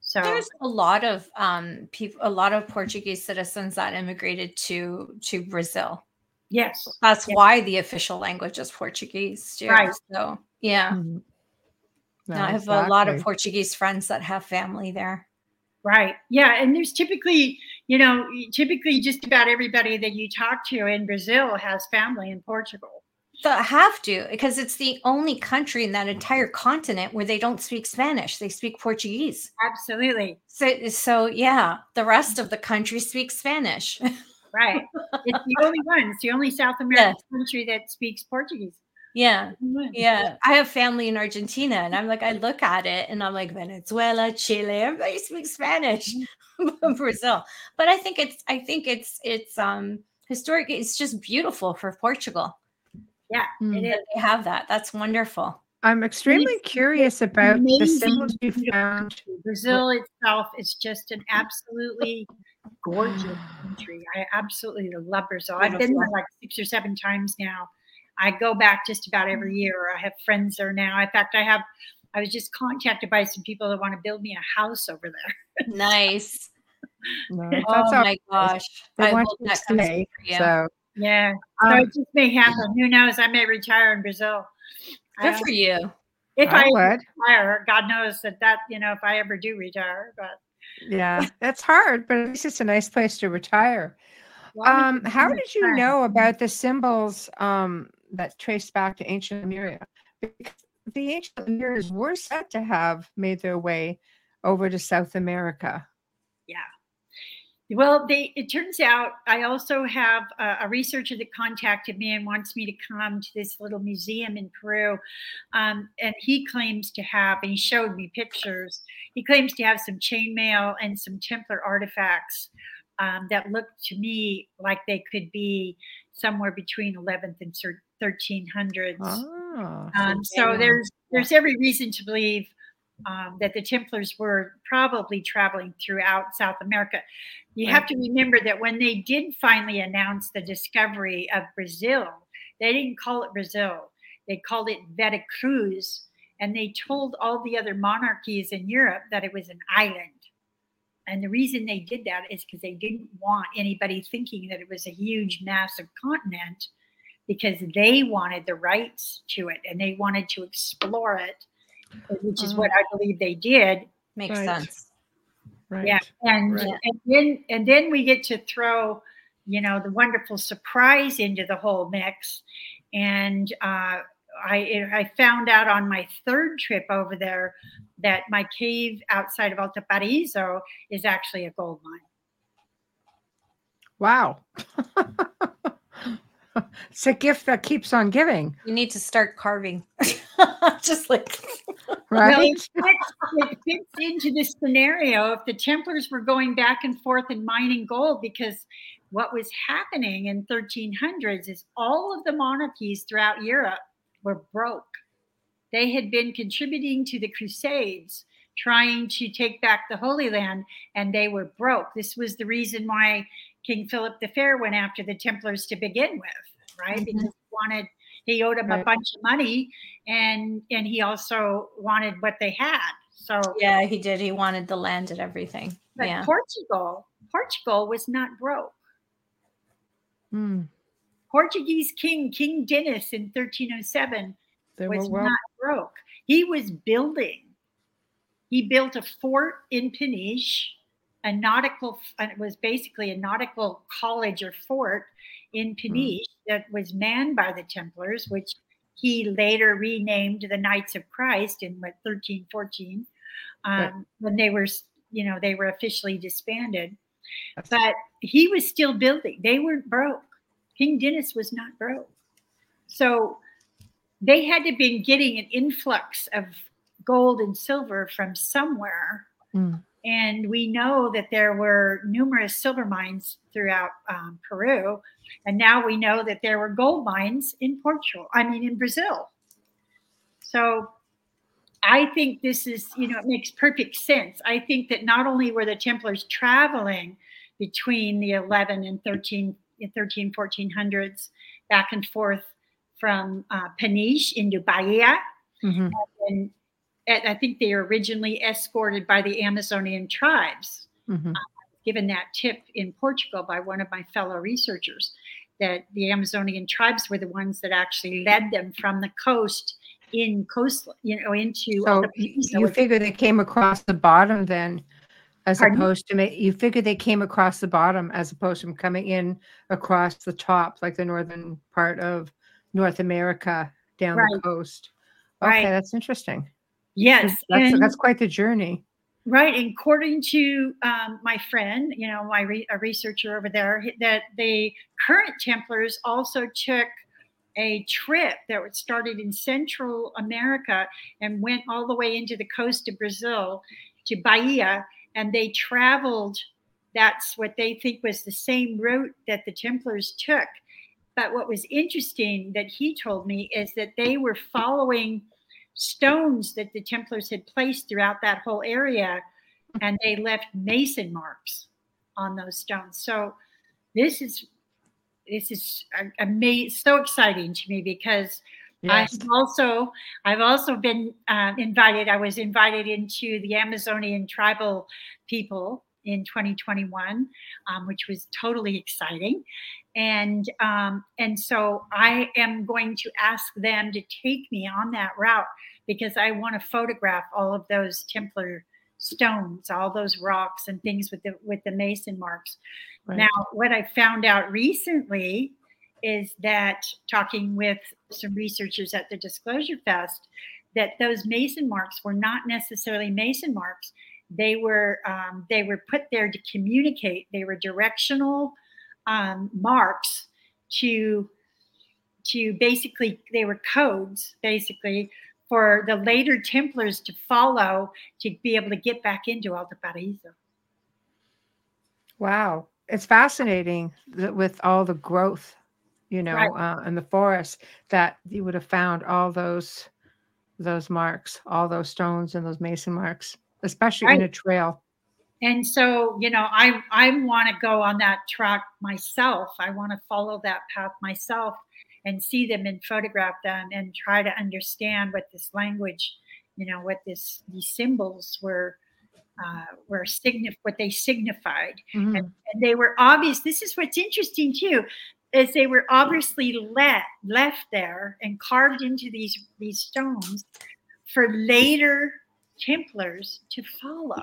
So There's a lot of um people, a lot of Portuguese citizens that immigrated to to Brazil. yes, That's Yeah. why the official language is Portuguese. Too. Right. So yeah, Mhm. No, I have a lot of. Portuguese friends that have family there. right. Yeah, and there's typically, you know, typically just about everybody that you talk to in Brazil has family in Portugal. That have to because it's the only country in that entire continent where they don't speak Spanish. They speak Portuguese. Absolutely. So so yeah, the rest of the country speaks Spanish. Right. it's the only one. It's the only South American country that speaks Portuguese. yeah. Yeah, I have family in Argentina, and I'm like, I look at it, and I'm like, Venezuela, Chile, everybody speaks Spanish, mm-hmm. Brazil. But I think it's, I think it's, it's um historic. It's just beautiful for Portugal Mm. It is. they have that. That's wonderful. I'm extremely It's curious about the amazing symbols you found. Brazil itself is just an absolutely gorgeous country. I absolutely love Brazil. I've been there like six or seven times now. I go back just about every year. I have friends there now. In fact, I have. I was just contacted by some people that want to build me a house over there. Nice. No, oh my gosh, they I want hope you that to comes stay. So Yeah, so um, it just may happen. Who knows? I may retire in Brazil. Good don't- for you. if I I, would. retire, God knows that that you know if I ever do retire. But Yeah, that's hard, but at least it's a nice place to retire. Um, how did you know about the symbols um, that trace back to ancient Lemuria? Because the ancient Lemurians were said to have made their way over to South America. Well, they it turns out I also have a, a, researcher that contacted me and wants me to come to this little museum in Peru, um, and he claims to have and he showed me pictures. He claims to have some chainmail and some Templar artifacts um, that look to me like they could be somewhere between 11th and 1300s. Oh, um, so there's there's every reason to believe um, that the Templars were probably traveling throughout South America. You have to remember that when they did finally announce the discovery of Brazil, they didn't call it Brazil, they called it Veracruz. And they told all the other monarchies in Europe that it was an island. And the reason they did that is because they didn't want anybody thinking that it was a huge, massive continent because they wanted the rights to it and they wanted to explore it which is what uh-huh. I believe they did. Makes right. sense. Right. Yeah, and right. and then and then we get to throw, you know, the wonderful surprise into the whole mix, and uh, I I found out on my third trip over there that my cave outside of Alta Valparaiso is actually a gold mine. Wow. it's a gift that keeps on giving. You need to start carving. Just like right. Well, it, fits, it fits into this scenario. If the Templars were going back and forth and mining gold, because what was happening in 1300s is all of the monarchies throughout Europe were broke. They had been contributing to the Crusades, trying to take back the Holy Land, and they were broke. This was the reason why King Philip the Fair went after the Templars to begin with, right? Mm-hmm. Because he wanted he owed him right. a bunch of money, and and he also wanted what they had. So yeah, he did. He wanted the land and everything. But yeah. Portugal, Portugal was not broke. Hmm. Portuguese king King Dinis in 1307 they was well- not broke. He was building. He built a fort in Peniche a nautical, it was basically a nautical college or fort in hmm. Peniche mm. that was manned by the Templars, which he later renamed the Knights of Christ in what 1314 um, right. when they were, you know, they were officially disbanded. But he was still building. They weren't broke. King Dinis was not broke. So they had to been getting an influx of gold and silver from somewhere. Mm. And we know that there were numerous silver mines throughout um, Peru. And now we know that there were gold mines in Portugal, I mean, in Brazil. So I think this is, you know, it makes perfect sense. I think that not only were the Templars traveling between the 11 and 13, 13 1400s back and forth from uh, Peniche into Bahia, mm-hmm. and I think they were originally escorted by the Amazonian tribes. Mm-hmm. Uh, given that tip in Portugal by one of my fellow researchers that the Amazonian tribes were the ones that actually led them from the coast in coast, you know, into. So you figure they came across the bottom then, as Pardon? opposed to you figure they came across the bottom as opposed to coming in across the top, like the northern part of North America down right. the coast. Okay, right. that's interesting. Yes, that's, that's quite the journey. Right. And according to um, my friend, you know, my re- a researcher over there, that the current Templars also took a trip that started in Central America and went all the way into the coast of Brazil to Bahia. And they traveled, that's what they think was the same route that the Templars took. But what was interesting that he told me is that they were following stones that the Templars had placed throughout that whole area, and they left mason marks on those stones. So this is this is amazing, so exciting to me because yes. I've also I've also been uh, invited. I was invited into the Amazonian tribal people in 2021, um, which was totally exciting and um, and so I am going to ask them to take me on that route because I want to photograph all of those Templar stones, all those rocks and things with the with the mason marks. Right. Now, what I found out recently is that talking with some researchers at the Disclosure Fest, that those mason marks were not necessarily mason marks; they were um, they were put there to communicate. They were directional um, marks to to basically they were codes basically for the later Templars to follow to be able to get back into Alto Paraíso. Wow, it's fascinating that with all the growth, you know, Right. uh, in the forest that you would have found all those those marks, all those stones and those mason marks, especially in a trail. And so you know i i want to go on that track myself i want to follow that path myself and see them and photograph them and try to understand what this language you know what this these symbols were uh, were signif- what they signified Mhm. and they were obvious this is what's interesting too is they were obviously let, left there and carved into these these stones for later templars to follow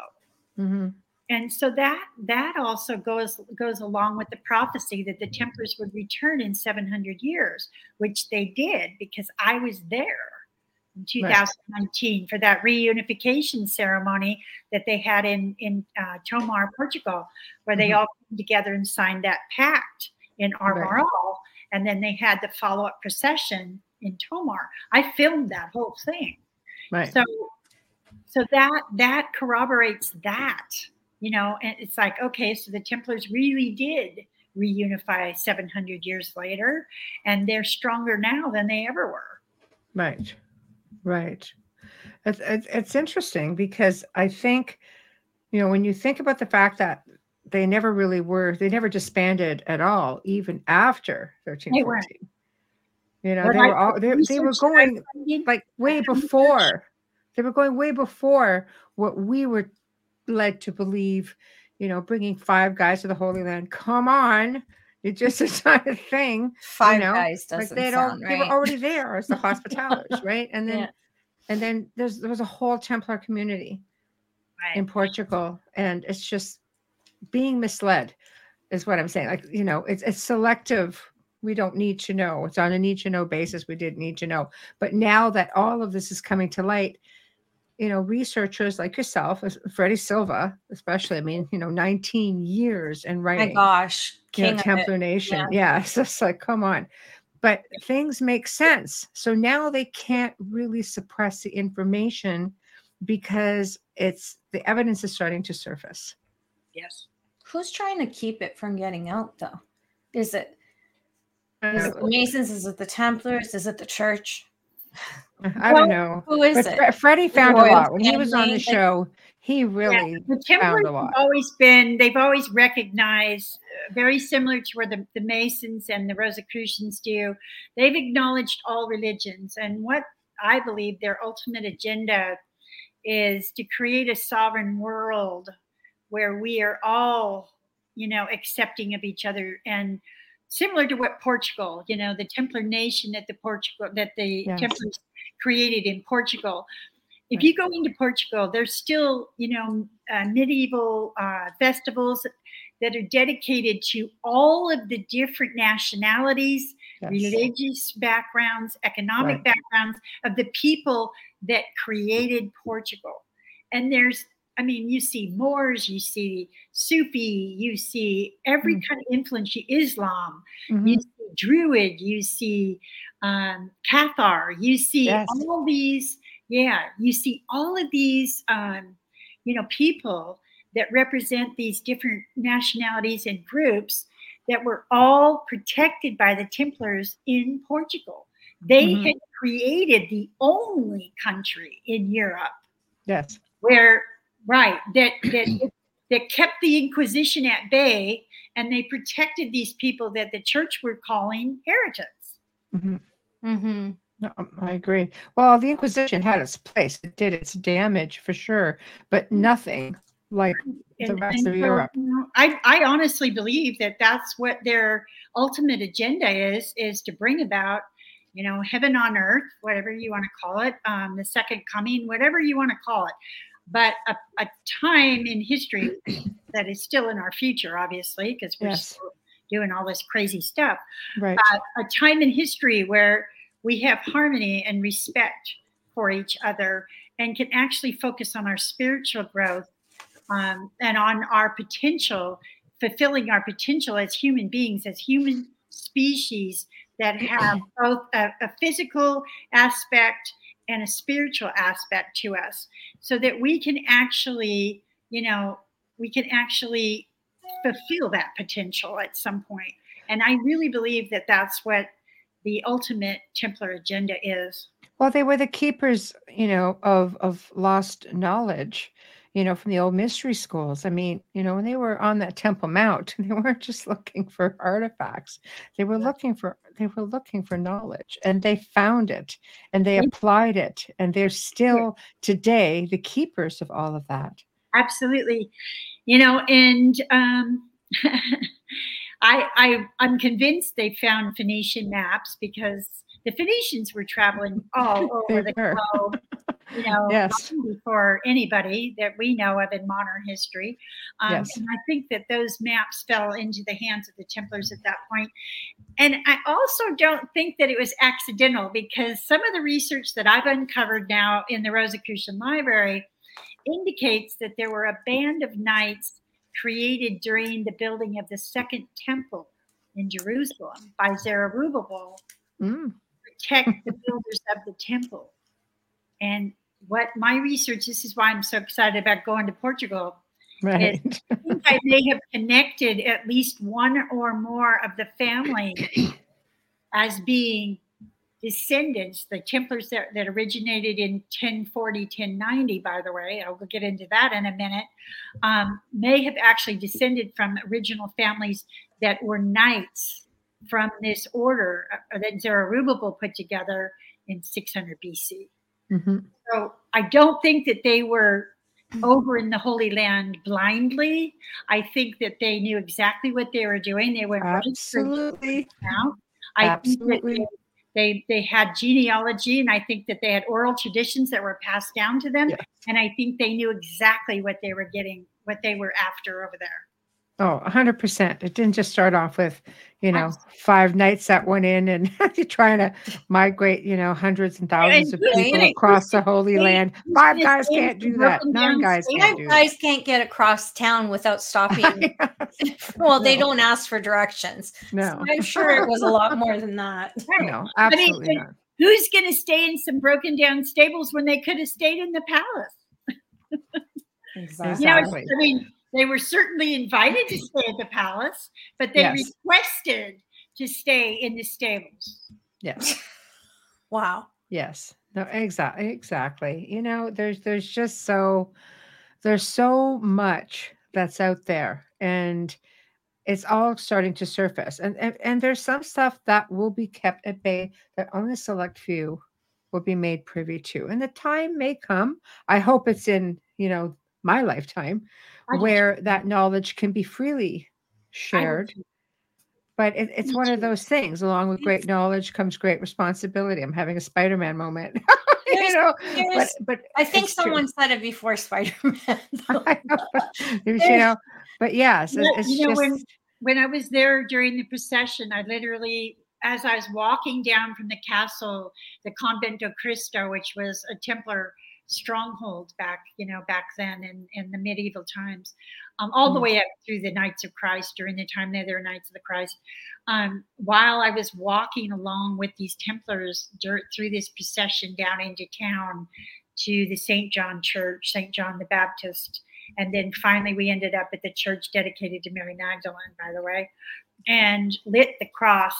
Mhm. And so that that also goes goes along with the prophecy that the templars would return in 700 years which they did because i was there in 2019 for that reunification ceremony that they had in in uh, tomar portugal where they Mhm. all came together and signed that pact in Almourol and then they had the follow-up procession in tomar. I filmed that whole thing. Right. so so that that corroborates that you know and it's like okay so the templars really did reunify 700 years later and they're stronger now than they ever were Right. Right. It's, it's, it's interesting because I think, you know, when you think about the fact that they never really were, they never disbanded at all, even after weren't. 1314. You know, they I- were all, they, they were research that I going like way before. They were going way before what we were led to believe, you know, bringing five guys to the Holy Land. Come on. It just is not a thing Five know, guys doesn't they had all, sound they were already there as the hospitalers, right? And then Yeah. and then there's there was a whole Templar community in Portugal, and it's just being misled, is what I'm saying. Like you know, it's it's selective. We don't need to know. It's on a need to know basis. We didn't need to know, but now that all of this is coming to light, you know, researchers like yourself, Freddie Silva, especially. I mean, you know, 19 years in My writing gosh, you know, king of it. Templar Nation. Yeah. it's just like, come on. But things make sense. So now they can't really suppress the information because it's the evidence is starting to surface. yes Who's trying to keep it from getting out, though? Is it is it Uh, the Masons? Is it the Templars? Is it the Church? I don't know. Who is But it? Freddie found a lot when he was on the show. He really the templars a lot. always been they've always recognized uh, very similar to where the, the masons and the rosicrucians do they've acknowledged all religions and what i believe their ultimate agenda is to create a sovereign world where we are all you know accepting of each other and similar to what portugal you know the templar nation that the portugal that the Yes. templars created in portugal if you go into Portugal, there's still, you know, uh, medieval uh, festivals that are dedicated to all of the different nationalities, yes. religious backgrounds, economic Right. backgrounds of the people that created Portugal. And there's, I mean, you see Moors, you see Sufi, you see every Mm. kind of influence, you Islam, Mhm. you see Druid, you see um, Cathar, you see Yes. all these, yeah, you see all of these, um, you know, people that represent these different nationalities and groups that were all protected by the Templars in Portugal. They Mhm. had created the only country in Europe Yes. where right that that that kept the inquisition at bay and they protected these people that the church were calling heretics Mhm. Mm-hmm. No, um, I agree. Well, the Inquisition had its place. It did its damage for sure, but nothing like the rest of so, Europe. you know, I, I honestly believe that that's what their ultimate agenda is is to bring about you know heaven on earth whatever you want to call it um, the second coming whatever you want to call it but a, a time in history that is still in our future obviously because we're Yes. still doing all this crazy stuff Right. a time in history where we have harmony and respect for each other and can actually focus on our spiritual growth um, and on our potential, fulfilling our potential as human beings, as human species that have both a, a physical aspect and a spiritual aspect to us, so that we can actually, you know, we can actually fulfill that potential at some point. And I really believe that that's what the ultimate Templar agenda is. Well, they were the keepers, you know, of of lost knowledge, you know, from the old mystery schools. I mean, you know, when they were on that Temple Mount, they weren't just looking for artifacts. They were looking for they were looking for knowledge, and they found it, and they applied it, and they're still today the keepers of all of that. absolutely you know and um I, I i'm convinced they found phoenician maps because the phoenicians were traveling all over the globe you know Yes. before anybody that we know of in modern history um, Yes. and i think that those maps fell into the hands of the templars at that point and i also don't think that it was accidental because some of the research that i've uncovered now in the rosicrucian library indicates that there were a band of knights created during the building of the second temple in Jerusalem by Zerubbabel Mm, to protect the builders of the temple. And what my research, this is why I'm so excited about going to Portugal. right. I think I may have connected at least one or more of the family as being descendants, the Templars that, that originated in 1040, 1090, by the way, I'll get into that in a minute, um, may have actually descended from original families that were knights from this order uh, that Zerubbabel put together in 600 BC. Mhm. So I don't think that they were over in the Holy Land blindly. I think that they knew exactly what they were doing. They were Absolutely. now. I think that Absolutely. they, they they had genealogy, and I think that they had oral traditions that were passed down to them. Yes. And I think they knew exactly what they were getting, what they were after over there. Oh, 100%. It didn't just start off with, you know, five knights that went in and you're trying to migrate, you know, hundreds and thousands of people across the Holy Land. Five guys can't do that. Nine guys state? can't Five guys can't get across town without stopping. well, they don't ask for directions. No, I'm sure it was a lot more than that. no, absolutely it- not. Who's going to stay in some broken down stables when they could have stayed in the palace? Exactly. You know, I mean, they were certainly invited to stay at the palace, but they Yes. requested to stay in the stables. Yes. Wow. Yes. No, exactly. Exactly. You know, there's there's just so there's so much that's out there and it's all starting to surface. And and, and there's some stuff that will be kept at bay that only a select few will be made privy to. And the time may come. I hope it's in, you know, my lifetime I do where that knowledge can be freely shared. But it, it's Me one of those things. Along with great knowledge comes great responsibility. I'm having a Spider-Man moment, you know. But but I think it's true. someone said it before Spider-Man. know, there's, you know. But Yeah, it's you know, just when when I was there during the procession, I literally, as I was walking down from the castle, the Convento Cristo, which was a Templar stronghold back, you know, back then in, in the medieval times, um, all the Mhm. way up through the Knights of Christ during the time they were Knights of the Christ. Um, while I was walking along with these Templars dur- through this procession down into town to the St. John Church, St. John the Baptist, and then finally, we ended up at the church dedicated to Mary Magdalene, by the way, and lit the cross.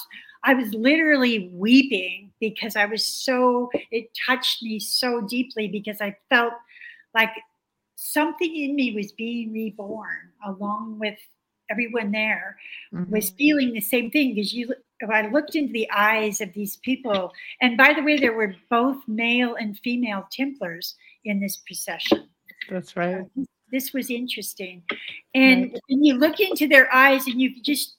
I was literally weeping because I was so, it touched me so deeply because I felt like something in me was being reborn along with everyone there mhm, was feeling the same thing because you if I looked into the eyes of these people, and by the way, there were both male and female Templars in this procession that's right. this was interesting and Right. when you look into their eyes and you just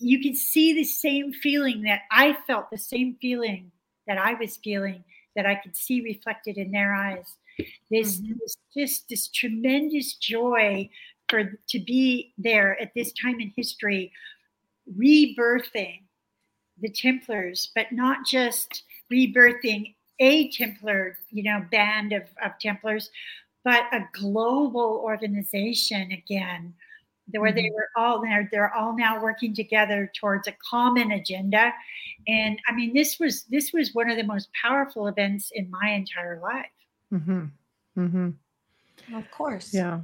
you could see the same feeling that i felt the same feeling that i was feeling that i could see reflected in their eyes this, Mhm. this just this tremendous joy for to be there at this time in history rebirthing the templars but not just rebirthing a templar you know band of, of templars but a global organization again, where they Mhm. were all there. They're all now working together towards a common agenda. And I mean, this was this was one of the most powerful events in my entire life. Mm-hmm. Mm-hmm. Of course. Yeah,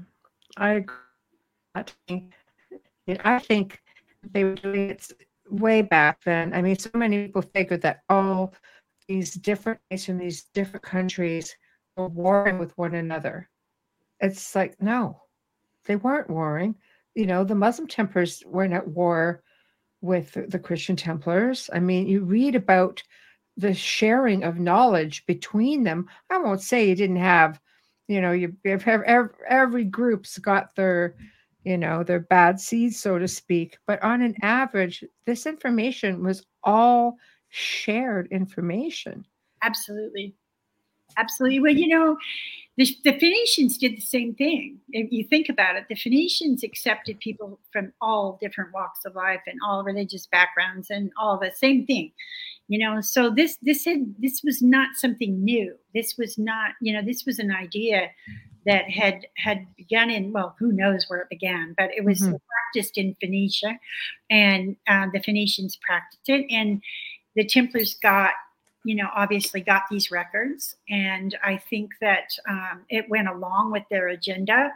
I agree. I think, I think they were doing it way back then. I mean, so many people figured that all these different nations, these different countries were warring with one another. It's like, no, they weren't warring. You know, the Muslim Templars weren't at war with the Christian Templars. I mean, you read about the sharing of knowledge between them. I won't say you didn't have, you know, you if ev- ev- every group's got their, you know, their bad seeds, so to speak. But on an average, this information was all shared information. Absolutely. Absolutely. Well, you know, the, the Phoenicians did the same thing. If you think about it, the Phoenicians accepted people from all different walks of life and all religious backgrounds and all the same thing. You know, so this this had this was not something new. This was not, you know, this was an idea that had had begun in well, who knows where it began, but it was Mhm. practiced in Phoenicia, and uh, the Phoenicians practiced it, and the Templars got you know, obviously got these records. And I think that um, it went along with their agenda.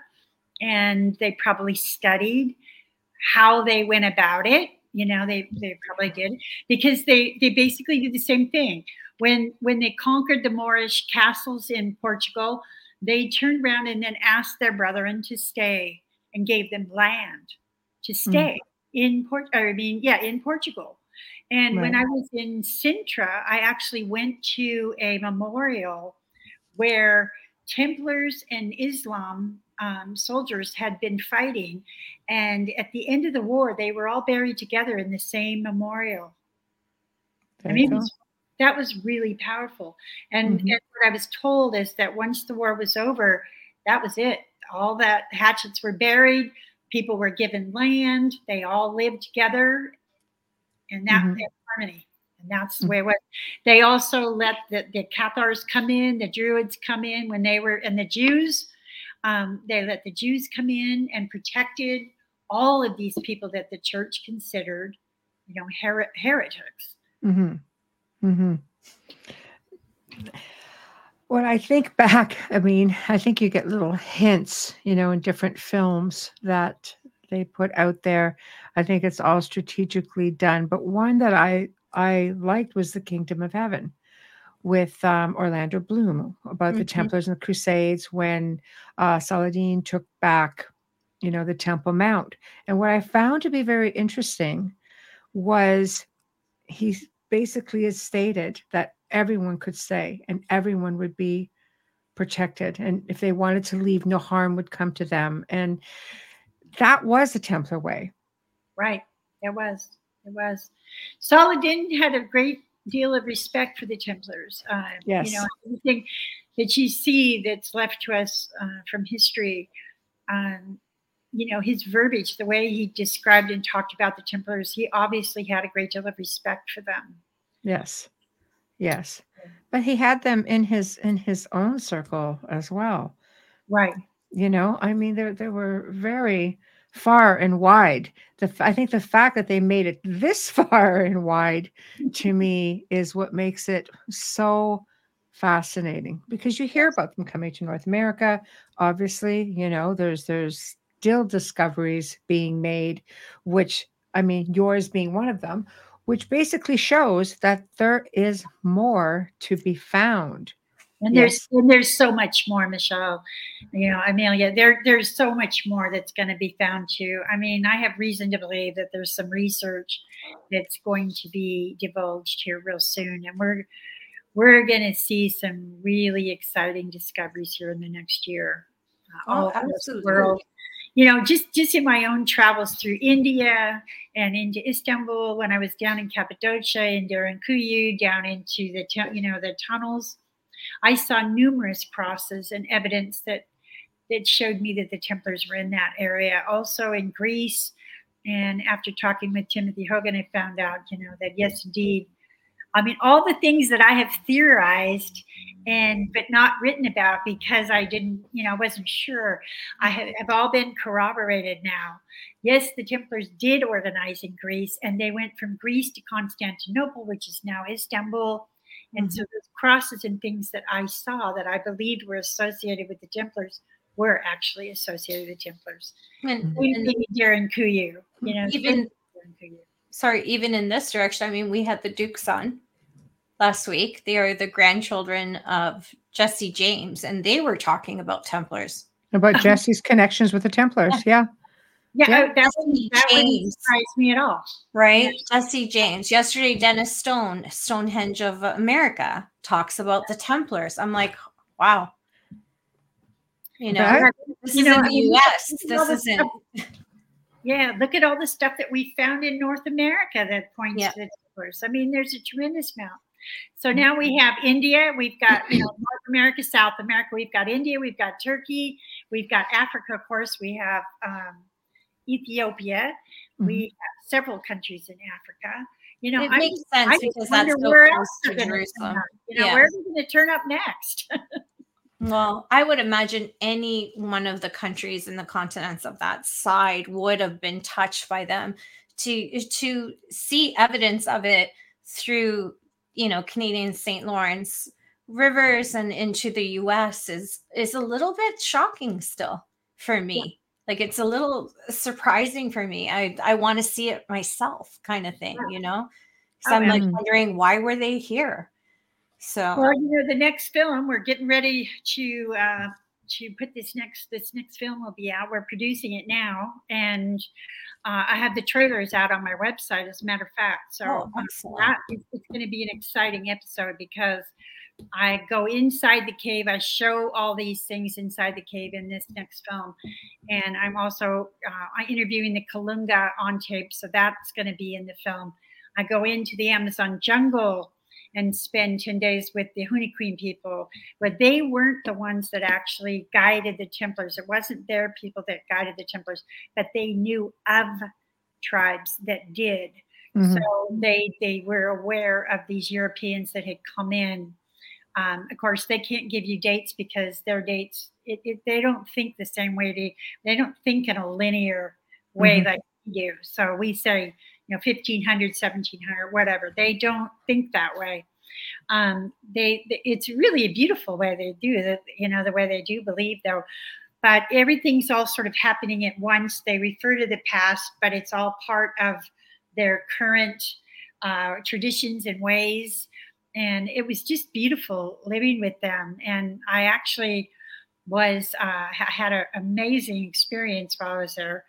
And they probably studied how they went about it. You know, they, they probably did because they, they basically did the same thing. When, when they conquered the Moorish castles in Portugal, they turned around and then asked their brethren to stay and gave them land to stay in Port. I mean, yeah, in Portugal. And when I was in Sintra, I actually went to a memorial where Templars and Islam um, soldiers had been fighting. And at the end of the war, they were all buried together in the same memorial. I There mean, was- that was really powerful. And, Mhm. and what I was told is that once the war was over, that was it. All that hatchets were buried. People were given land. They all lived together, and that Mhm. in harmony. And that's the way it was. They also let the, the Cathars come in, the Druids come in when they were, and the Jews. Um, they let the Jews come in and protected all of these people that the church considered, you know, her- heretics. Mm-hmm. Mm-hmm. When I think back, I mean, I think you get little hints, you know, in different films that they put out there. I think it's all strategically done. But one that I I liked was The Kingdom of Heaven with um, Orlando Bloom about the Mhm. Templars and the Crusades when uh, Saladin took back, you know, the Temple Mount. And what I found to be very interesting was he basically has stated that everyone could stay and everyone would be protected and if they wanted to leave no harm would come to them and that was the templar way Right. It was. It was. Saladin had a great deal of respect for the Templars. Uh, Yes. You know, everything that you see that's left to us uh, from history, um, you know, his verbiage, the way he described and talked about the Templars, he obviously had a great deal of respect for them. yes yes but he had them in his in his own circle as well Right. You know i mean they they were very far and wide. The I think the fact that they made it this far and wide to me is what makes it so fascinating because you hear about them coming to north america. Obviously you know there's there's still discoveries being made which i mean yours being one of them which basically shows that there is more to be found And Yes. there's and there's so much more, Michelle. You know, Amelia, there there's so much more that's going to be found too. I mean, I have reason to believe that there's some research that's going to be divulged here real soon, and we're we're going to see some really exciting discoveries here in the next year. uh, Oh, all across the absolutely. world. You know, just just in my own travels through India and into Istanbul when I was down in Cappadocia and Kuyu, down into the you know the tunnels. I saw numerous crosses and evidence that that showed me that the Templars were in that area. Also in Greece, and after talking with Timothy Hogan, I found out, you know, that yes, indeed. I mean, all the things that I have theorized and but not written about because I didn't, you know, I wasn't sure. I have, have all been corroborated now. Yes, the Templars did organize in Greece, and they went from Greece to Constantinople, which is now Istanbul. And mm-hmm. so those crosses and things that I saw that I believed were associated with the Templars were actually associated with the Templars. And, and, and Derinkuyu, you know, even sorry, even in this direction, I mean, we had the Duke's on last week. They are the grandchildren of Jesse James, and they were talking about Templars. About Jesse's connections with the Templars, yeah. Yeah, yeah. that, that wouldn't surprise me at all. Right? Yeah. Jesse James. Yesterday, Dennis Stone, Stonehenge of America, talks about the Templars. I'm like, wow. You know, this you is know, in the US. This isn't. Yeah, look at all the stuff that we found in North America that points to the Templars. I mean, there's a tremendous amount. So now we have India, we've got you know North America, South America, we've got India, we've got Turkey, we've got Africa, of course, we have um, Ethiopia, mm-hmm. we have several countries in Africa. You know, it I, makes sense I because that's so close to Jerusalem. You know, yeah. where are we going to turn up next? well, I would imagine any one of the countries in the continents of that side would have been touched by them to to see evidence of it through you know Canadian St. Lawrence rivers and into the US is is a little bit shocking still for me. Like it's a little surprising for me. I I want to see it myself kind of thing, you know? So I'm like wondering why were they here? So well, you know, the next film we're getting ready to uh to put this next this next film will be out. We're producing it now, and uh, I have the trailers out on my website. As a matter of fact, so oh, um, that is, it's going to be an exciting episode because I go inside the cave. I show all these things inside the cave in this next film, and I'm also uh, interviewing the Kalunga on tape, so that's going to be in the film. I go into the Amazon jungle and spend 10 days with the Kuin people, but they weren't the ones that actually guided the Templars. It wasn't their people that guided the Templars, but they knew of tribes that did. Mm-hmm. So they they were aware of these Europeans that had come in. Um, of course, they can't give you dates because their dates it, it, they don't think the same way. They they don't think in a linear way mm-hmm. like you. So we say you know 1500 1700 whatever they don't think that way um, they it's really a beautiful way they do that you know the way they do believe though but everything's all sort of happening at once they refer to the past but it's all part of their current uh, traditions and ways and it was just beautiful living with them and i actually was uh, had an amazing experience while i was there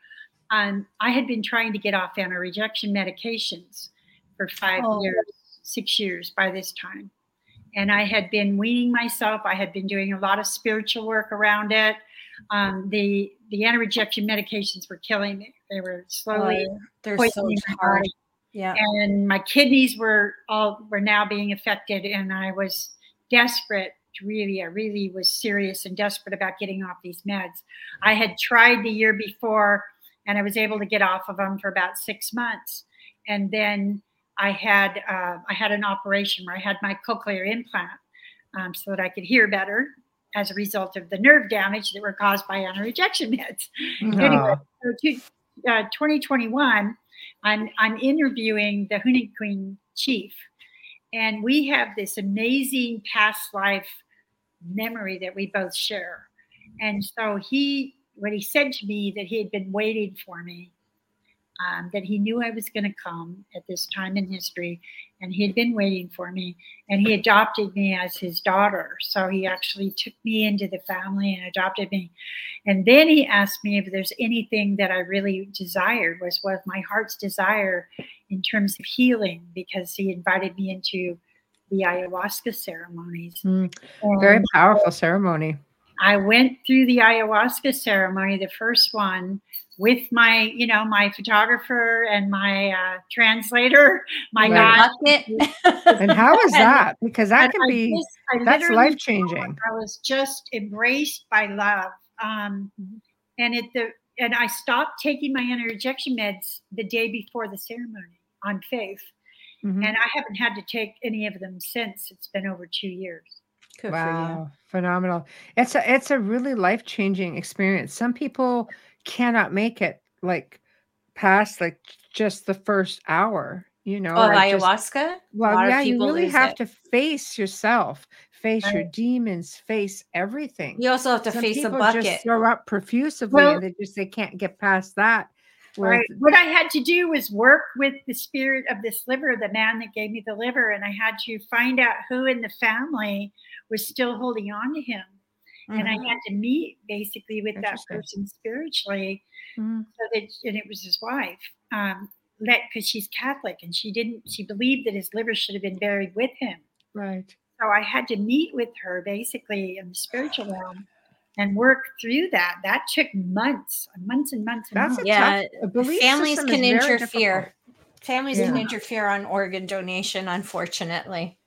um, I had been trying to get off anti-rejection medications for five oh. years, six years by this time. And I had been weaning myself. I had been doing a lot of spiritual work around it. Um, the the anti-rejection medications were killing me. They were slowly oh, they're so my body. Yeah. And my kidneys were all were now being affected, and I was desperate really, I really was serious and desperate about getting off these meds. I had tried the year before and I was able to get off of them for about six months. And then I had uh, I had an operation where I had my cochlear implant um, so that I could hear better as a result of the nerve damage that were caused by anti-rejection meds. No. Anyway, so to, uh, 2021, I'm I'm interviewing the Huni Kuin chief, and we have this amazing past life memory that we both share. And so he what he said to me that he had been waiting for me, um, that he knew I was going to come at this time in history, and he had been waiting for me, and he adopted me as his daughter. So he actually took me into the family and adopted me. And then he asked me if there's anything that I really desired, was what my heart's desire in terms of healing, because he invited me into the ayahuasca ceremonies. Mm, very powerful ceremony. I went through the ayahuasca ceremony, the first one, with my, you know, my photographer and my uh, translator, my right. and how is that? Because that can be just, that's life changing. I was just embraced by love, um, and it the and I stopped taking my anti-rejection meds the day before the ceremony on faith, mm-hmm. and I haven't had to take any of them since. It's been over two years. Good wow, phenomenal! It's a it's a really life changing experience. Some people cannot make it like past like just the first hour. You know. Oh, or just- ayahuasca? well, yeah, you really have it. to face yourself, face your demons, face everything. You also have to Some face a people bucket. just throw up profusively, Well- and they just they can't get past that. Whereas Right. What I had to do was work with the spirit of this liver, the man that gave me the liver, and I had to find out who in the family was still holding on to him. And I Mhm. had to meet basically with that person spiritually, Mhm. so that, and it was his wife, um, let because she's Catholic and she didn't, she believed that his liver should have been buried with him. right, So I had to meet with her basically in the spiritual realm and work through that. That took months, months and months and that's a months. Yeah, tough. A Families can interfere. difficult. Families can interfere on organ donation, unfortunately.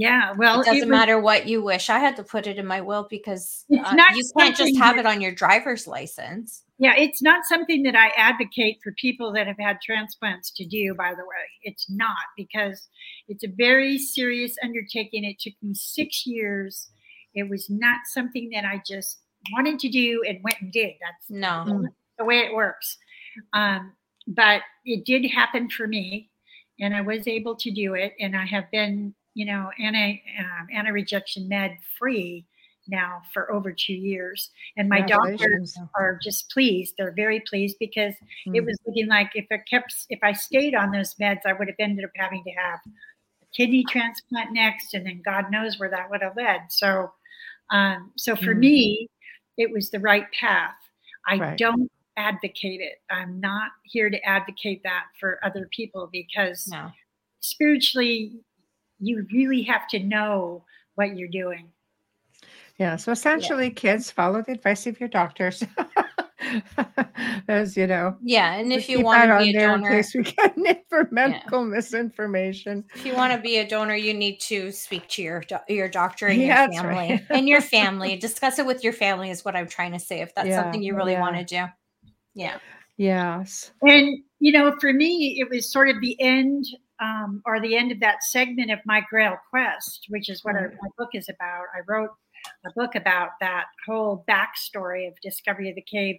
Yeah, well, it doesn't was- matter what you wish. I had to put it in my will because uh, you can't just have that- it on your driver's license. Yeah, it's not something that I advocate for people that have had transplants to do, by the way. It's not because it's a very serious undertaking. It took me six years. It was not something that I just wanted to do and went and did. That's No. The way it works. Um, but it did happen for me, and I was able to do it. And I have been, you know, anti um, anti rejection med free now for over two years. And my doctors are just pleased. They're very pleased because it Mm. was looking like if I kept, if I stayed on those meds, I would have ended up having to have a kidney transplant next, and then God knows where that would have led. So, um, so for Mm. me, it was the right path. I Right. don't advocate it. I'm not here to advocate that for other people because No. spiritually, you really have to know what you're doing. Yeah. So essentially, kids follow the advice of your doctors. As you know, Yeah, and if you want to on be a there in case we get it for medical misinformation. if you want to be a donor, you need to speak to your do- your doctor and Yeah, your that's family right. and your family. Discuss it with your family is what I'm trying to say. If that's Yeah, something you really yeah. want to do, yeah. Yes. And, you know, for me, it was sort of the end um, or the end of that segment of my Grail quest, which is what our, Right. my book is about. I wrote a book about that whole backstory of Discovery of the Cave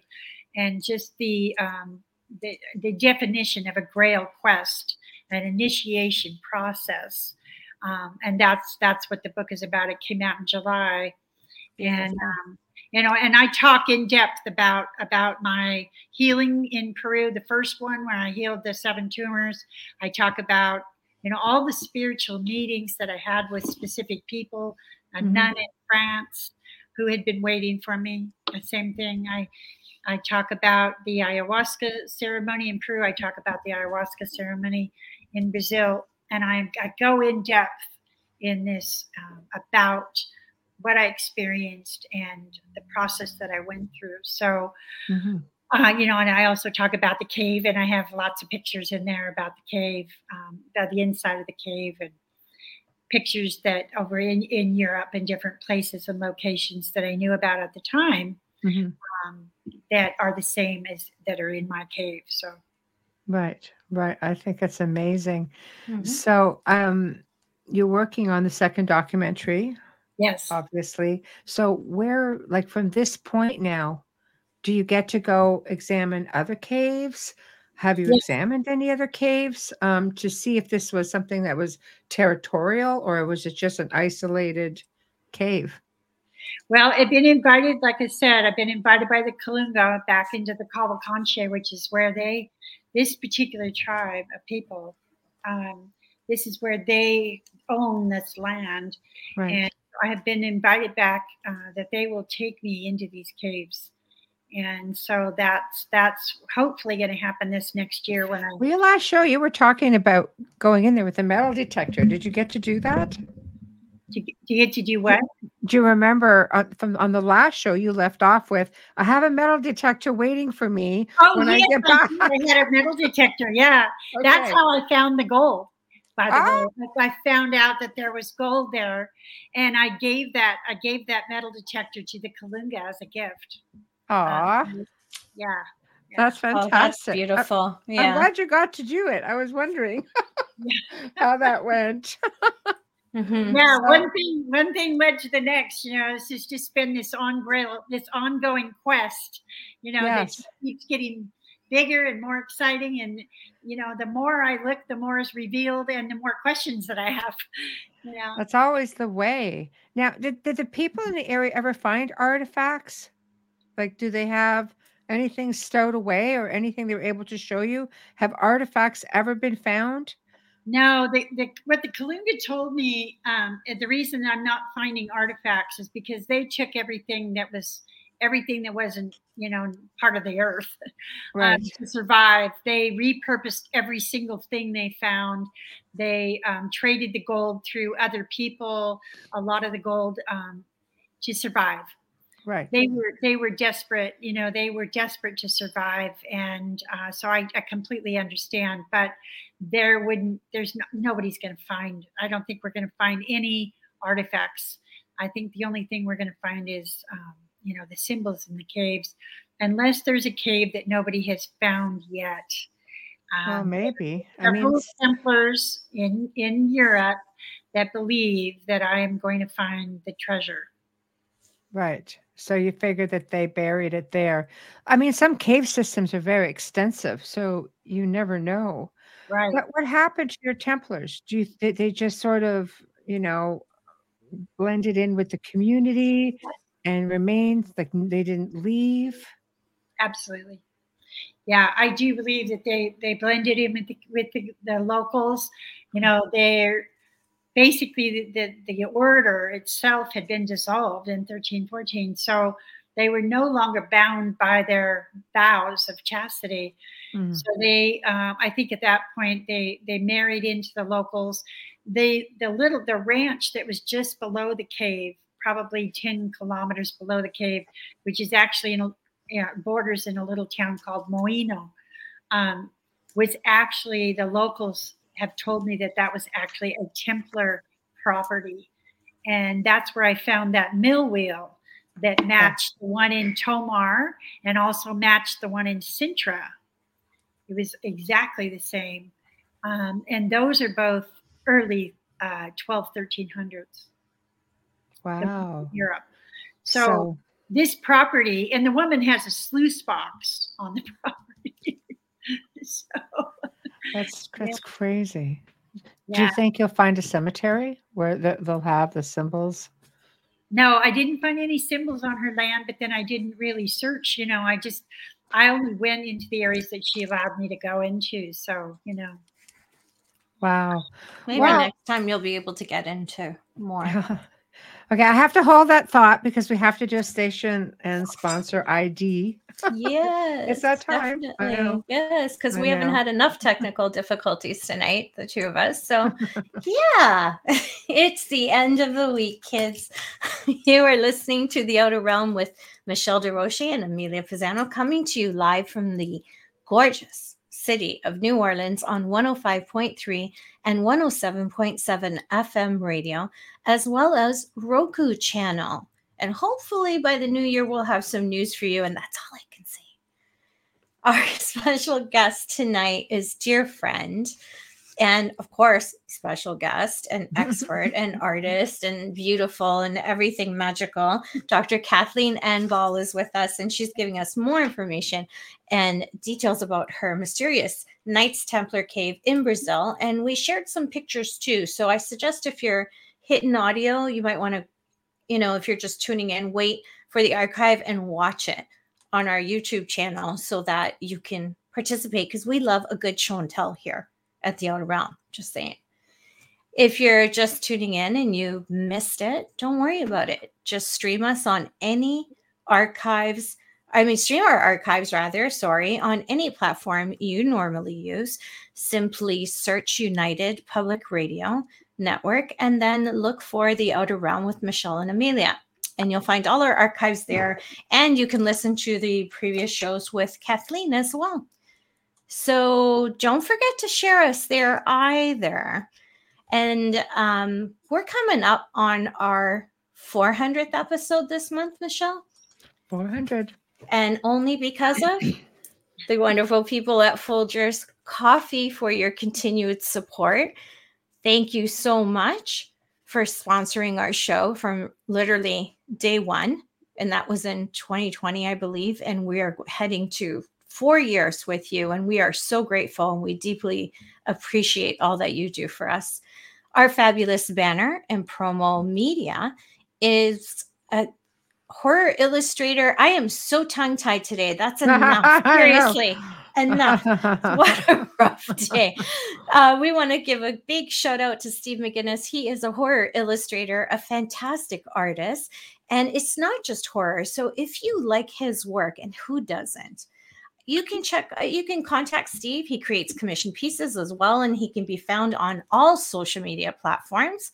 and just the, um, the, the definition of a Grail quest, an initiation process. Um, and that's that's what the book is about. It came out in July, and um, you know, and I talk in depth about about my healing in Peru. The first one where I healed the seven tumors. I talk about you know all the spiritual meetings that I had with specific people. A Mhm. nun in France who had been waiting for me. The same thing. I I talk about the ayahuasca ceremony in Peru. I talk about the ayahuasca ceremony in Brazil, and I, I go in depth in this um, about what I experienced and the process that I went through. So, Mhm. uh, you know, and I also talk about the cave, and I have lots of pictures in there about the cave, um, about the inside of the cave, and pictures that over in, in Europe and different places and locations that I knew about at the time Mhm. um, that are the same as that are in my cave. So, Right. Right. I think it's amazing. Mhm. So, um, you're working on the second documentary, yes. obviously. So, where, like, from this point now, do you get to go examine other caves? Have you Yeah. examined any other caves um, to see if this was something that was territorial or was it just an isolated cave? Well, I've been invited, like I said, I've been invited by the Kalunga back into the Cavalcante, which is where they, this particular tribe of people, um, this is where they own this land. Right. And I have been invited back uh, that they will take me into these caves. And so that's that's hopefully going to happen this next year when I well, your last show, you were talking about going in there with a metal detector. Did you get to do that? to, to get to do what? Do you remember uh, from on the last show you left off with? I have a metal detector waiting for me Oh, when I get back. I had a metal detector. Yeah. That's how I found the gold. By the Ah. way, I found out that there was gold there, and I gave that I gave that metal detector to the Kalunga as a gift. Aw, Um, yeah, that's Oh, fantastic. that's I- beautiful. I'm yeah. glad you got to do it. I was wondering how that went. Mhm. Yeah, So- one thing one thing led to the next. You know, this has just been this ongoing this ongoing quest. You know, Yes. that keeps getting bigger and more exciting. And you know, the more I look, the more is revealed, and the more questions that I have. You know, That's always the way. Now, did, did the people in the area ever find artifacts? Like, do they have anything stowed away or anything they were able to show you? Have artifacts ever been found? No, the, the what the Kalunga told me, um, the reason I'm not finding artifacts is because they took everything that was everything that wasn't, you know, part of the earth Right. um, to survive. They repurposed every single thing they found. They um, traded the gold through other people, a lot of the gold um, to survive right. they were they were desperate you know they were desperate to survive and uh, so I, I completely understand but there wouldn't there's no, nobody's going to find i don't think we're going to find any artifacts i think the only thing we're going to find is um, you know the symbols in the caves unless there's a cave that nobody has found yet Well, um, maybe. I mean, templars in in europe that believe that i am going to find the treasure right. So you figure that they buried it there. I mean, some cave systems are very extensive, so you never know. right What what happened to your Templars? Do you did they just sort of, you know, blended in with the community and remained like they didn't leave? absolutely yeah i do believe that they they blended in with the, with the, the locals you know they're basically the, the the order itself had been dissolved in 1314 so they were no longer bound by their vows of chastity Mm. so they um, i think at that point they they married into the locals they the little the ranch that was just below the cave probably 10 kilometers below the cave which is actually in a yeah, borders in a little town called Moinho. Um, was actually the locals have told me that that was actually a templar property. And that's where i found that mill wheel that matched the one in tomar and also matched the one in sintra. It was exactly the same. Um, and those are both early uh, 12, 1300s Wow. Europe. So, this property, and the woman has a sluice box on the property. so, that's that's crazy. Do you think you'll find a cemetery where th- they'll have the symbols? No, I didn't find any symbols on her land, but then I didn't really search. You know, I just, I only went into the areas that she allowed me to go into. So, you know, Wow. Maybe Well- next time you'll be able to get into more. okay, I have to hold that thought because we have to do a station and sponsor ID. yes. It's that time. I know. Yes, because we haven't had enough technical difficulties tonight, the two of us. So, yeah, it's the end of the week, kids. you are listening to The Outer Realm with Michelle DeRoche and Amelia Pisano coming to you live from the gorgeous city of New Orleans on 105.3 and 107.7 FM radio, as well as Roku channel. And hopefully by the new year, we'll have some news for you. And that's all I can say. Our special guest tonight is dear friend, and of course, special guest and expert and artist and beautiful and everything magical. Dr. Kathleen Anne Ball is with us, and she's giving us more information and details about her mysterious Knights Templar cave in Brazil. And we shared some pictures too. So I suggest if you're hitting audio, you might want to, you know, if you're just tuning in, wait for the archive and watch it on our YouTube channel so that you can participate because we love a good show and tell here at the Outer Realm. Just saying. If you're just tuning in and you missed it, don't worry about it. Just stream us on any archives. I mean, stream our archives rather, sorry, on any platform you normally use. Simply search United Public Radio Network and then look for The Outer Realm with Michelle and Amelia. And you'll find all our archives there. And you can listen to the previous shows with Kathleen as well. So don't forget to share us there either. And um, we're coming up on our 400th episode this month, Michelle. 400. And only because of the wonderful people at Folgers Coffee for your continued support. Thank you so much for sponsoring our show from literally day one. And that was in 2020, I believe. And we are heading to four years with you. And we are so grateful and we deeply appreciate all that you do for us. Our fabulous banner and promo media is a horror illustrator. I am so tongue tied today. That's enough. Seriously enough. what a rough day. Uh, we want to give a big shout out to Steve McGinnis. He is a horror illustrator, a fantastic artist, and it's not just horror. So if you like his work, and who doesn't? You can check, uh, you can contact Steve. He creates commission pieces as well, and he can be found on all social media platforms.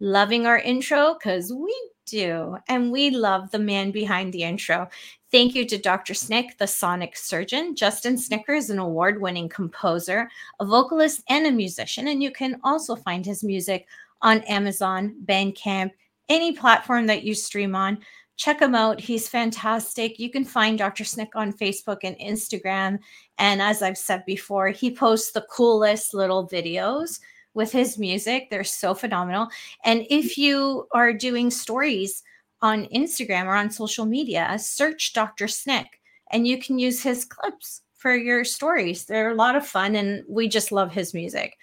Loving our intro because we do. And we love the man behind the intro. Thank you to Dr. Snick, the sonic surgeon. Justin Snicker is an award winning composer, a vocalist, and a musician. And you can also find his music on Amazon, Bandcamp, any platform that you stream on. Check him out. He's fantastic. You can find Dr. Snick on Facebook and Instagram. And as I've said before, he posts the coolest little videos with his music. They're so phenomenal. And if you are doing stories on Instagram or on social media, search Dr. Snick and you can use his clips for your stories. They're a lot of fun and we just love his music.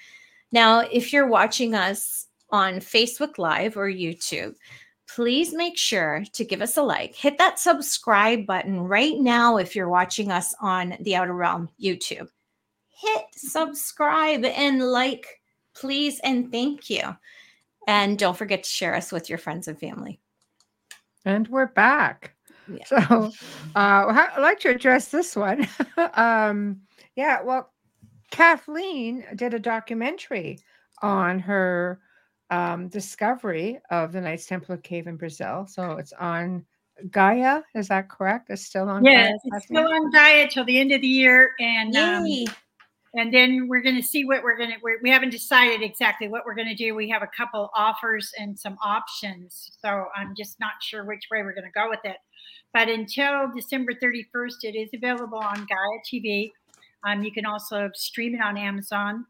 Now, if you're watching us on Facebook Live or YouTube, please make sure to give us a like. Hit that subscribe button right now if you're watching us on the Outer Realm YouTube. Hit subscribe and like please and thank you. And don't forget to share us with your friends and family. And we're back. Yeah. So uh, I'd like to address this one. um, yeah, well, Kathleen did a documentary on her um, discovery of the Knights Templar Cave in Brazil. So it's on Gaia. Is that correct? It's still on. Yes, Gaia, it's still on Gaia till the end of the year, and um, and then we're going to see what we're going to we haven't decided exactly what we're going to do we have a couple offers and some options so i'm just not sure which way we're going to go with it but until december 31st it is available on gaia tv um, you can also stream it on amazon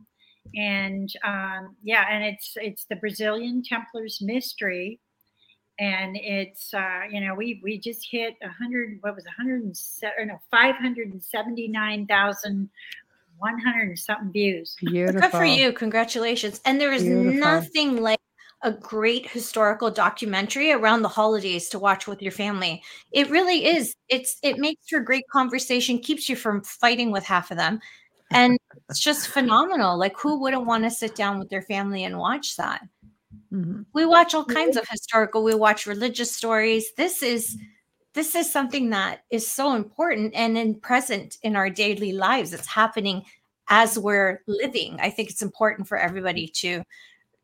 and um, yeah and it's it's the brazilian templars mystery and it's uh, you know we we just hit a 100 what was a 107 no 579,000 100 something views. Beautiful. Good for you. Congratulations. And there is Beautiful. nothing like a great historical documentary around the holidays to watch with your family. It really is. It's it makes for great conversation, keeps you from fighting with half of them. And it's just phenomenal. Like who wouldn't want to sit down with their family and watch that? Mm-hmm. We watch all kinds of historical, we watch religious stories. This is this is something that is so important and in present in our daily lives it's happening as we're living i think it's important for everybody to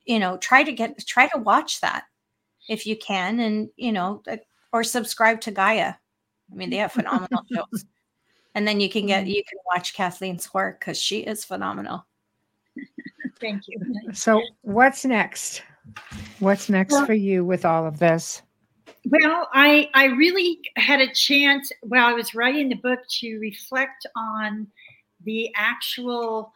you know try to get try to watch that if you can and you know or subscribe to gaia i mean they have phenomenal shows and then you can get mm-hmm. you can watch kathleen's work because she is phenomenal. Thank you. So what's next? What's next well, for you with all of this? Well, I I really had a chance while I was writing the book to reflect on the actual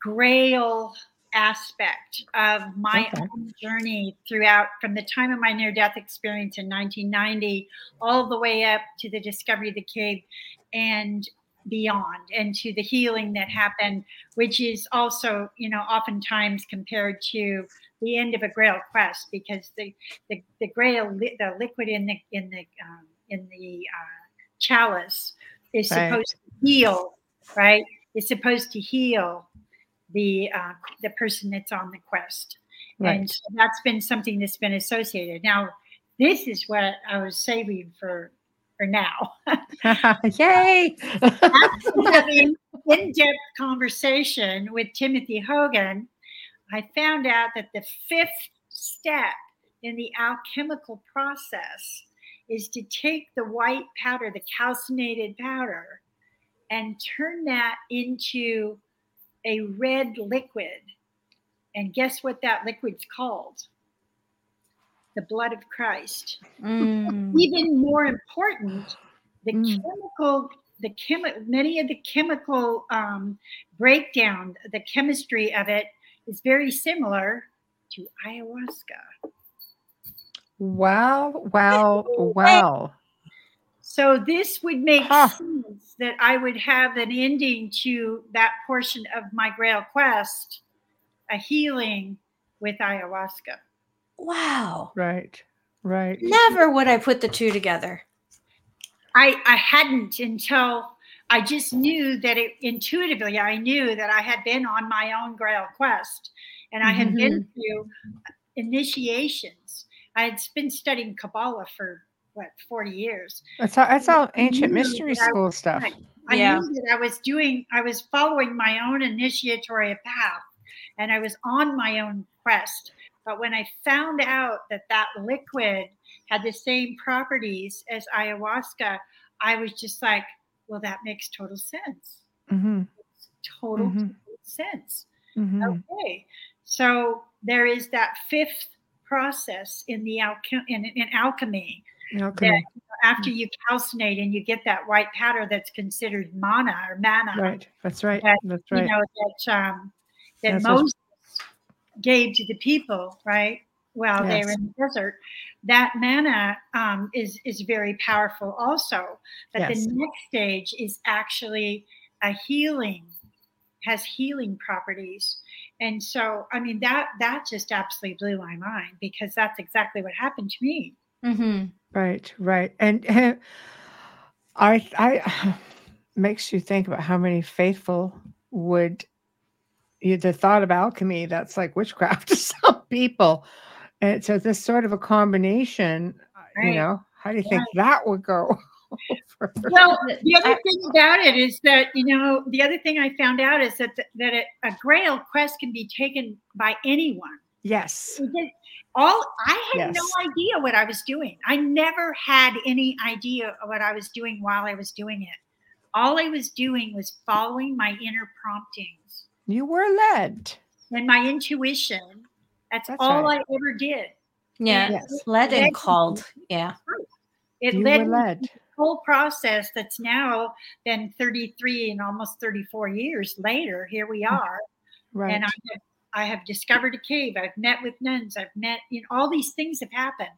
Grail aspect of my okay. own journey throughout from the time of my near death experience in 1990 all the way up to the discovery of the cave and beyond and to the healing that happened which is also you know oftentimes compared to the end of a grail quest because the the, the grail the liquid in the in the um, in the uh, chalice is right. supposed to heal right it's supposed to heal the uh, the person that's on the quest right. and so that's been something that's been associated now this is what i was saving for for now yay having in-depth conversation with timothy hogan I found out that the fifth step in the alchemical process is to take the white powder, the calcinated powder, and turn that into a red liquid. And guess what that liquid's called? The blood of Christ. Mm. Even more important, the mm. chemical, the chemi- many of the chemical um, breakdown, the chemistry of it is very similar to ayahuasca. Wow, wow, wow. So this would make Huh. sense that I would have an ending to that portion of my Grail quest, a healing with ayahuasca. Wow. Right, right. Never would I put the two together. I, I hadn't until I just knew that it intuitively, I knew that I had been on my own Grail quest and I had been mm-hmm. through initiations. I had been studying Kabbalah for what, 40 years. That's all, that's all ancient mystery that I school stuff. Right. I Yeah. knew that I was doing, I was following my own initiatory path and I was on my own quest. But when I found out that that liquid had the same properties as ayahuasca, I was just like, well, that makes total sense. hmm Total, Mhm. total sense. hmm Okay. So there is that fifth process in the alchem- in, in alchemy Okay. after you calcinate and you get that white powder that's considered mana or mana Right. That's right. That, That's you know that um that That's Moses gave to the people, right? While they were in the desert, that manna um, is is very powerful also. But Yes. the next stage is actually a healing, has healing properties. And so, I mean, that that just absolutely blew my mind because that's exactly what happened to me. Mm-hmm. Right, right. And I I makes you think about how many faithful would the thought of alchemy that's like witchcraft to some people. And so this sort of a combination, uh, you know, how do you think that would go? over? Well, the other thing about it is that you know the other thing I found out is that that a, a Grail quest can be taken by anyone. yes. All I had Yes. no idea what I was doing. I never had any idea of what I was doing while I was doing it. All I was doing was following my inner promptings You were led. and my intuition. That's, That's all right. I ever did. Yeah. Yes. Led Led- and called. Yeah. It You led were led. the whole process that's now been 33 and almost 34 years later. Here we are. Right. and I have, I have discovered a cave. I've met with nuns. I've met, you know, all these things have happened.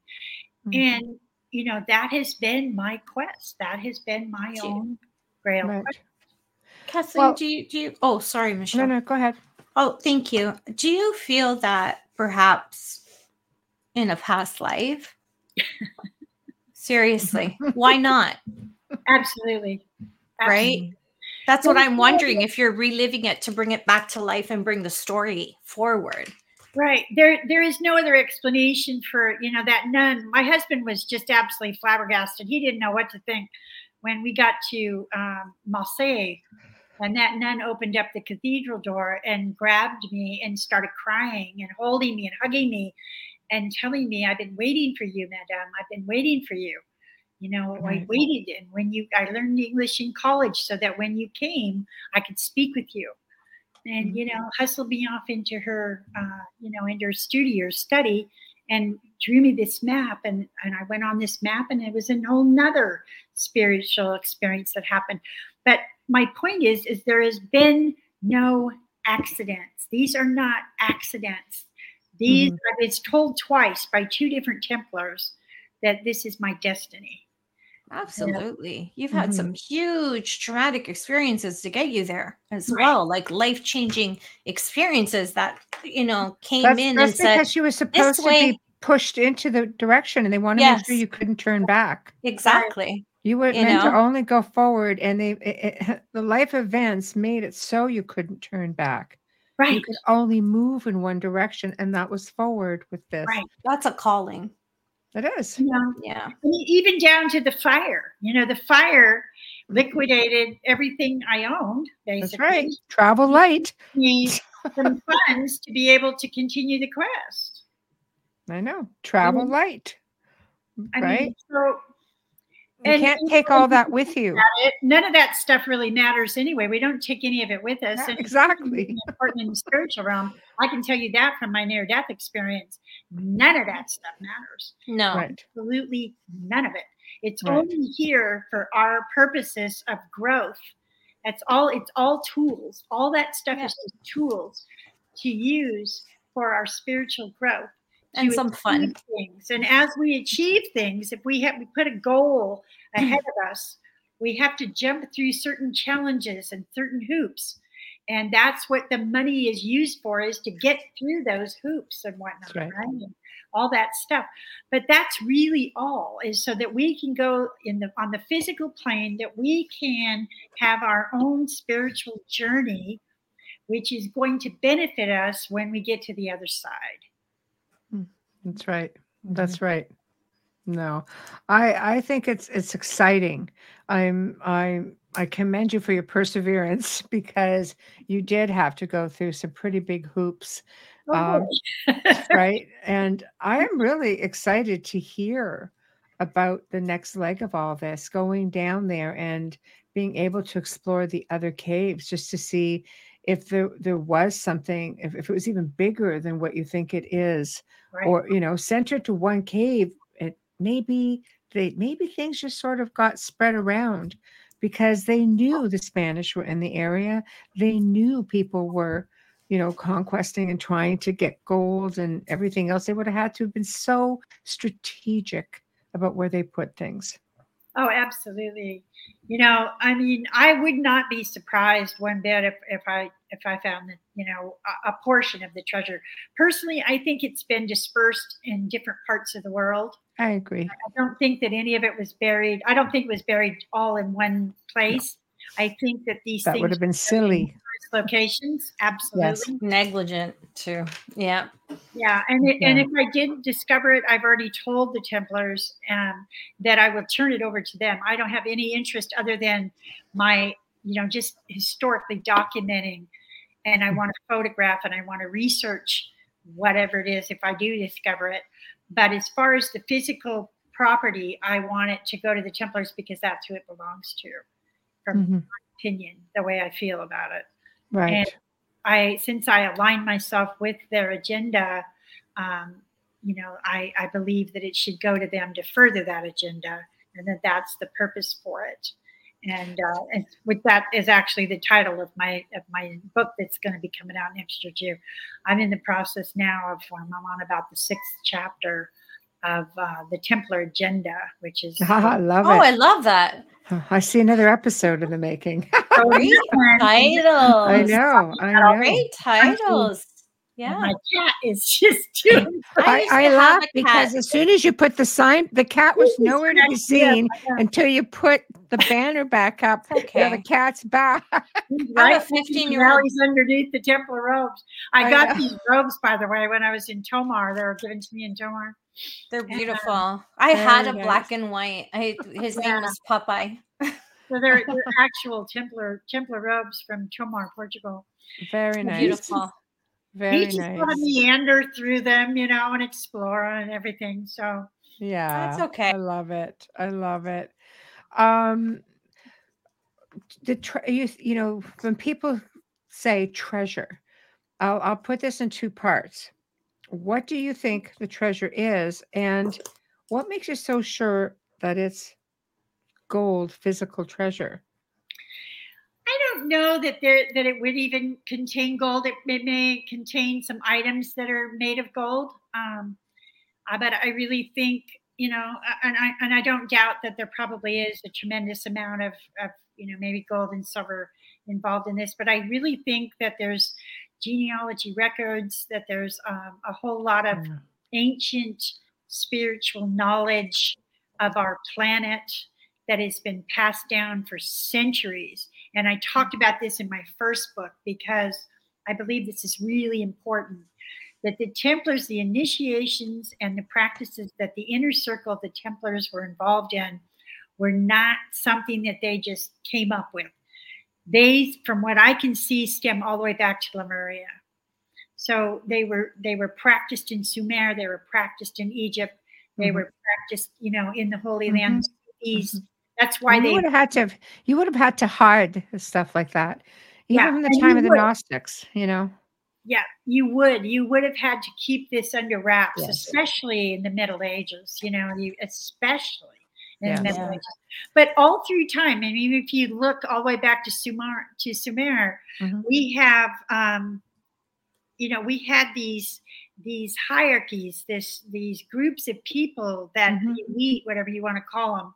Mhm. And, you know, that has been my quest. That has been my Gee. own grail right. quest. Kathleen, Well- do you do you oh sorry, Michelle. No, no, go ahead. Oh, thank you. Do you feel that perhaps in a past life? Seriously, why not? Absolutely. Right? That's what I'm wondering if you're reliving it to bring it back to life and bring the story forward. Right. There there is no other explanation for, you know, that nun. My husband was just absolutely flabbergasted. He didn't know what to think when we got to um, Marseille and that nun opened up the cathedral door and grabbed me and started crying and holding me and hugging me and telling me, I've been waiting for you, madame. I've been waiting for you. You know, I waited and when you I learned English in college so that when you came, I could speak with you and you know hustled me off into her uh, you know into her studio or study and drew me this map and and i went on this map and it was a whole nother spiritual experience that happened but my point is is there has been no accidents these are not accidents these it's told twice by two different templars that this is my destiny Absolutely. You've had Mhm. some huge traumatic experiences to get you there as Right. well, like life changing experiences that, you know, came That's, in that's and said, because you were supposed to way- be pushed into the direction and they want to make sure you couldn't turn back. exactly. You were You meant to only go forward, and they it, it- the life events made it so you couldn't turn back. Right. You could only move in one direction, and that was forward with this. Right. That's a calling. It is. you know Yeah. Even down to the fire. You know, the fire liquidated everything I owned, basically. That's right. Travel light. Me some funds to be able to continue the quest. I know. Travel Mhm. light. I right. mean, so You and- can't take all that with you. it, none of that stuff really matters anyway. We don't take any of it with us. Yeah, and exactly. important in the spiritual realm. I can tell you that from my near death experience. None of that stuff matters. No. Right. absolutely none of it. It's Right. only here for our purposes of growth. That's all. It's all tools. All that stuff Yeah. is just tools to use for our spiritual growth. And some fun. things. And as we achieve things, if we have we put a goal ahead of us, we have to jump through certain challenges and certain hoops. And that's what the money is used for is to get through those hoops and whatnot, right. right? And all that stuff. But that's really all is so that we can go in the on the physical plane, that we can have our own spiritual journey, which is going to benefit us when we get to the other side. That's right. That's right. No, I I think it's it's exciting. I'm I'm I commend you for your perseverance because you did have to go through some pretty big hoops, Oh, Um, right? And I am really excited to hear about the next leg of all this, going down there and being able to explore the other caves just to see if there there was something, if, if it was even bigger than what you think it is Right. or you know centered to one cave it maybe they maybe things just sort of got spread around because they knew the spanish were in the area. They knew people were you know conquesting and trying to get gold and everything else. They would have had to have been so strategic about where they put things Oh, absolutely. You know, I mean, I would not be surprised one bit if, if I if I found that you know a, a portion of the treasure. Personally, I think it's been dispersed in different parts of the world. i agree I don't think that any of it was buried. I don't think it was buried all in one place. I think that these that things would have been silly locations. Absolutely. Negligent too. Yeah. Yeah, and it, and if I did discover it, I've already told the Templars um, that I will turn it over to them. I don't have any interest other than my, you know, just historically documenting, and I want to photograph and I want to research whatever it is if I do discover it. But as far as the physical property, I want it to go to the Templars because that's who it belongs to, from Mhm. my opinion, the way I feel about it. Right I since I align myself with their agenda, um, you know, I, I believe that it should go to them to further that agenda, and that that's the purpose for it. And, uh, and with that is actually the title of my of my book that's going to be coming out next year too. I'm in the process now of um, I'm on about the sixth chapter of uh, the Templar Agenda, which is i love Oh, I love that. i see another episode in the making Great titles. i know i know Great titles. And Yeah. my cat is just doing. I, used I laugh because as soon as you put the sign, the cat was nowhere to be seen until you put the banner back up. Yeah, the cat's back. I have a right 15-year-old Now he's underneath the Templar robes. I, I got know. these robes, by the way, when I was in Tomar. They were given to me in Tomar. They're Yeah. beautiful. I had a black and white. I his name was Popeye. So they're, they're actual Templar Templar robes from Tomar, Portugal. Very nice. Beautiful. Very he just nice. want to meander through them, you know, and explore and everything. So Yeah. That's okay. I love it. I love it. Um the tre- you you know when people say treasure, I'll I'll put this in two parts. What do you think the treasure is and what makes you so sure that it's gold physical treasure? I don't know that there that it would even contain gold. It, it may contain some items that are made of gold. Um, uh, but I really think you know, and I and I don't doubt that there probably is a tremendous amount of, of you know maybe gold and silver involved in this. But I really think that there's genealogy records, that there's um, a whole lot of ancient spiritual knowledge of our planet that has been passed down for centuries. And I talked about this in my first book because I believe this is really important that the Templars, the initiations and the practices that the inner circle of the Templars were involved in were not something that they just came up with. They, from what I can see, stem all the way back to Lemuria. So they were they were practiced in Sumer, they were practiced in Egypt, they Mhm. were practiced, you know, in the Holy Mhm. Land. East. That's why you they would have had to have, you would have had to hide stuff like that. Even Yeah, from the time of the would. Gnostics, you know. yeah, you would you would have had to keep this under wraps, Yes. especially in the Middle Ages. You know, you especially in Yes. the Middle Yeah. But all through time, and even if you look all the way back to Sumer to Sumer, Mhm. we have um, you know, we had these these hierarchies, this these groups of people that Mhm. the elite, whatever you want to call them,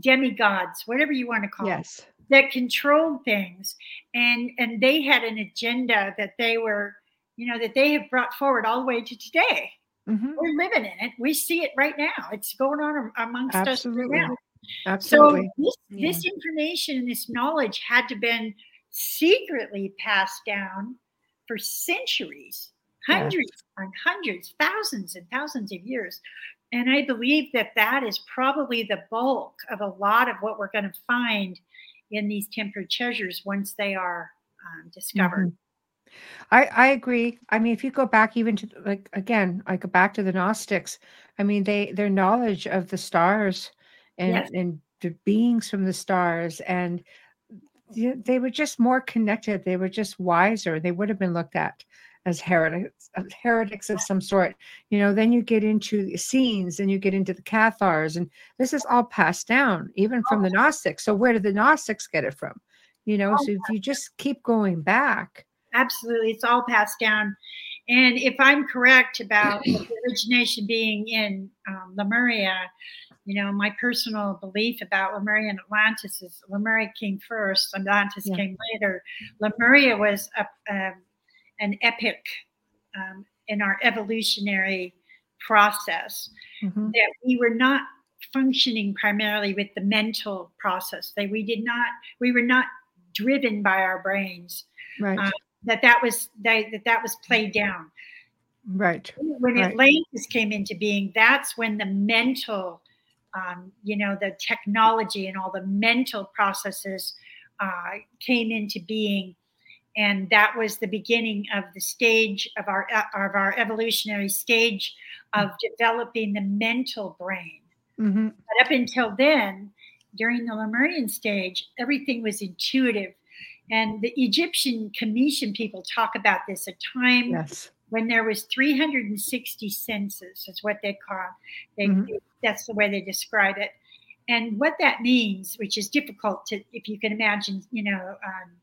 demigods, whatever you want to call them, Yes. that controlled things, and and they had an agenda that they were, you know, that they have brought forward all the way to today. Mhm. We're living in it. We see it right now. It's going on amongst Absolutely. us right now. Absolutely. So this, Yeah. this information and this knowledge had to been secretly passed down for centuries, Yeah. hundreds and hundreds, thousands and thousands of years. And I believe that that is probably the bulk of a lot of what we're going to find in these Templar treasures once they are um, discovered. Mhm. I, I agree. I mean, if you go back even to like again, I go back to the Gnostics. I mean, they their knowledge of the stars and Yes. and the beings from the stars and they were just more connected. They were just wiser. They would have been looked at as heretics, heretics of some sort. You know, then you get into the Essenes and you get into the Cathars, and this is all passed down, even from the oh. Gnostics. So where did the Gnostics get it from? You know, oh, so if you just keep going back, Absolutely. It's all passed down. And if I'm correct about the origination being in um, Lemuria, you know, my personal belief about Lemuria and Atlantis is Lemuria came first, Atlantis Yeah. came later. Lemuria was a, um, an epic um, in our evolutionary process Mhm. that we were not functioning primarily with the mental process. That we did not, we were not driven by our brains right, Uh, that that was that, that that was played down right. when Right. atlantis came into being that's when the mental um, you know the technology and all the mental processes uh, came into being and that was the beginning of the stage of our uh, of our evolutionary stage of developing the mental brain hmm but up until then, during the Lemurian stage, everything was intuitive. And the Egyptian Commission people talk about this a time Yes. when there was 360 senses, is what they call. They, Mhm. That's the way they describe it. And what that means, which is difficult to, if you can imagine, you know, um,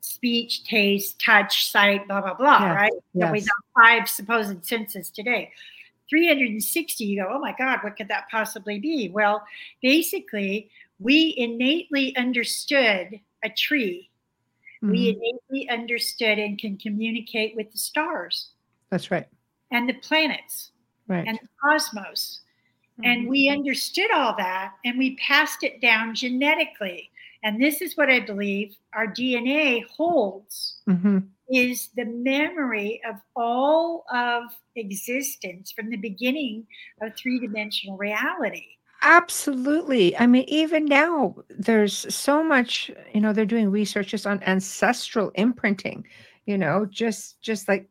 speech, taste, touch, sight, blah blah blah, Yes, right? That we have five supposed senses today. 360, you go, oh my God, what could that possibly be? Well, basically, we innately understood a tree. We Mhm. innately understood and can communicate with the stars That's right. and the planets Right. and the cosmos. Mm-hmm. And we understood all that and we passed it down genetically. And this is what I believe our DNA holds hmm is the memory of all of existence from the beginning of three-dimensional reality. Absolutely. I mean, even now, there's so much, you know, they're doing researches on ancestral imprinting, you know, just just like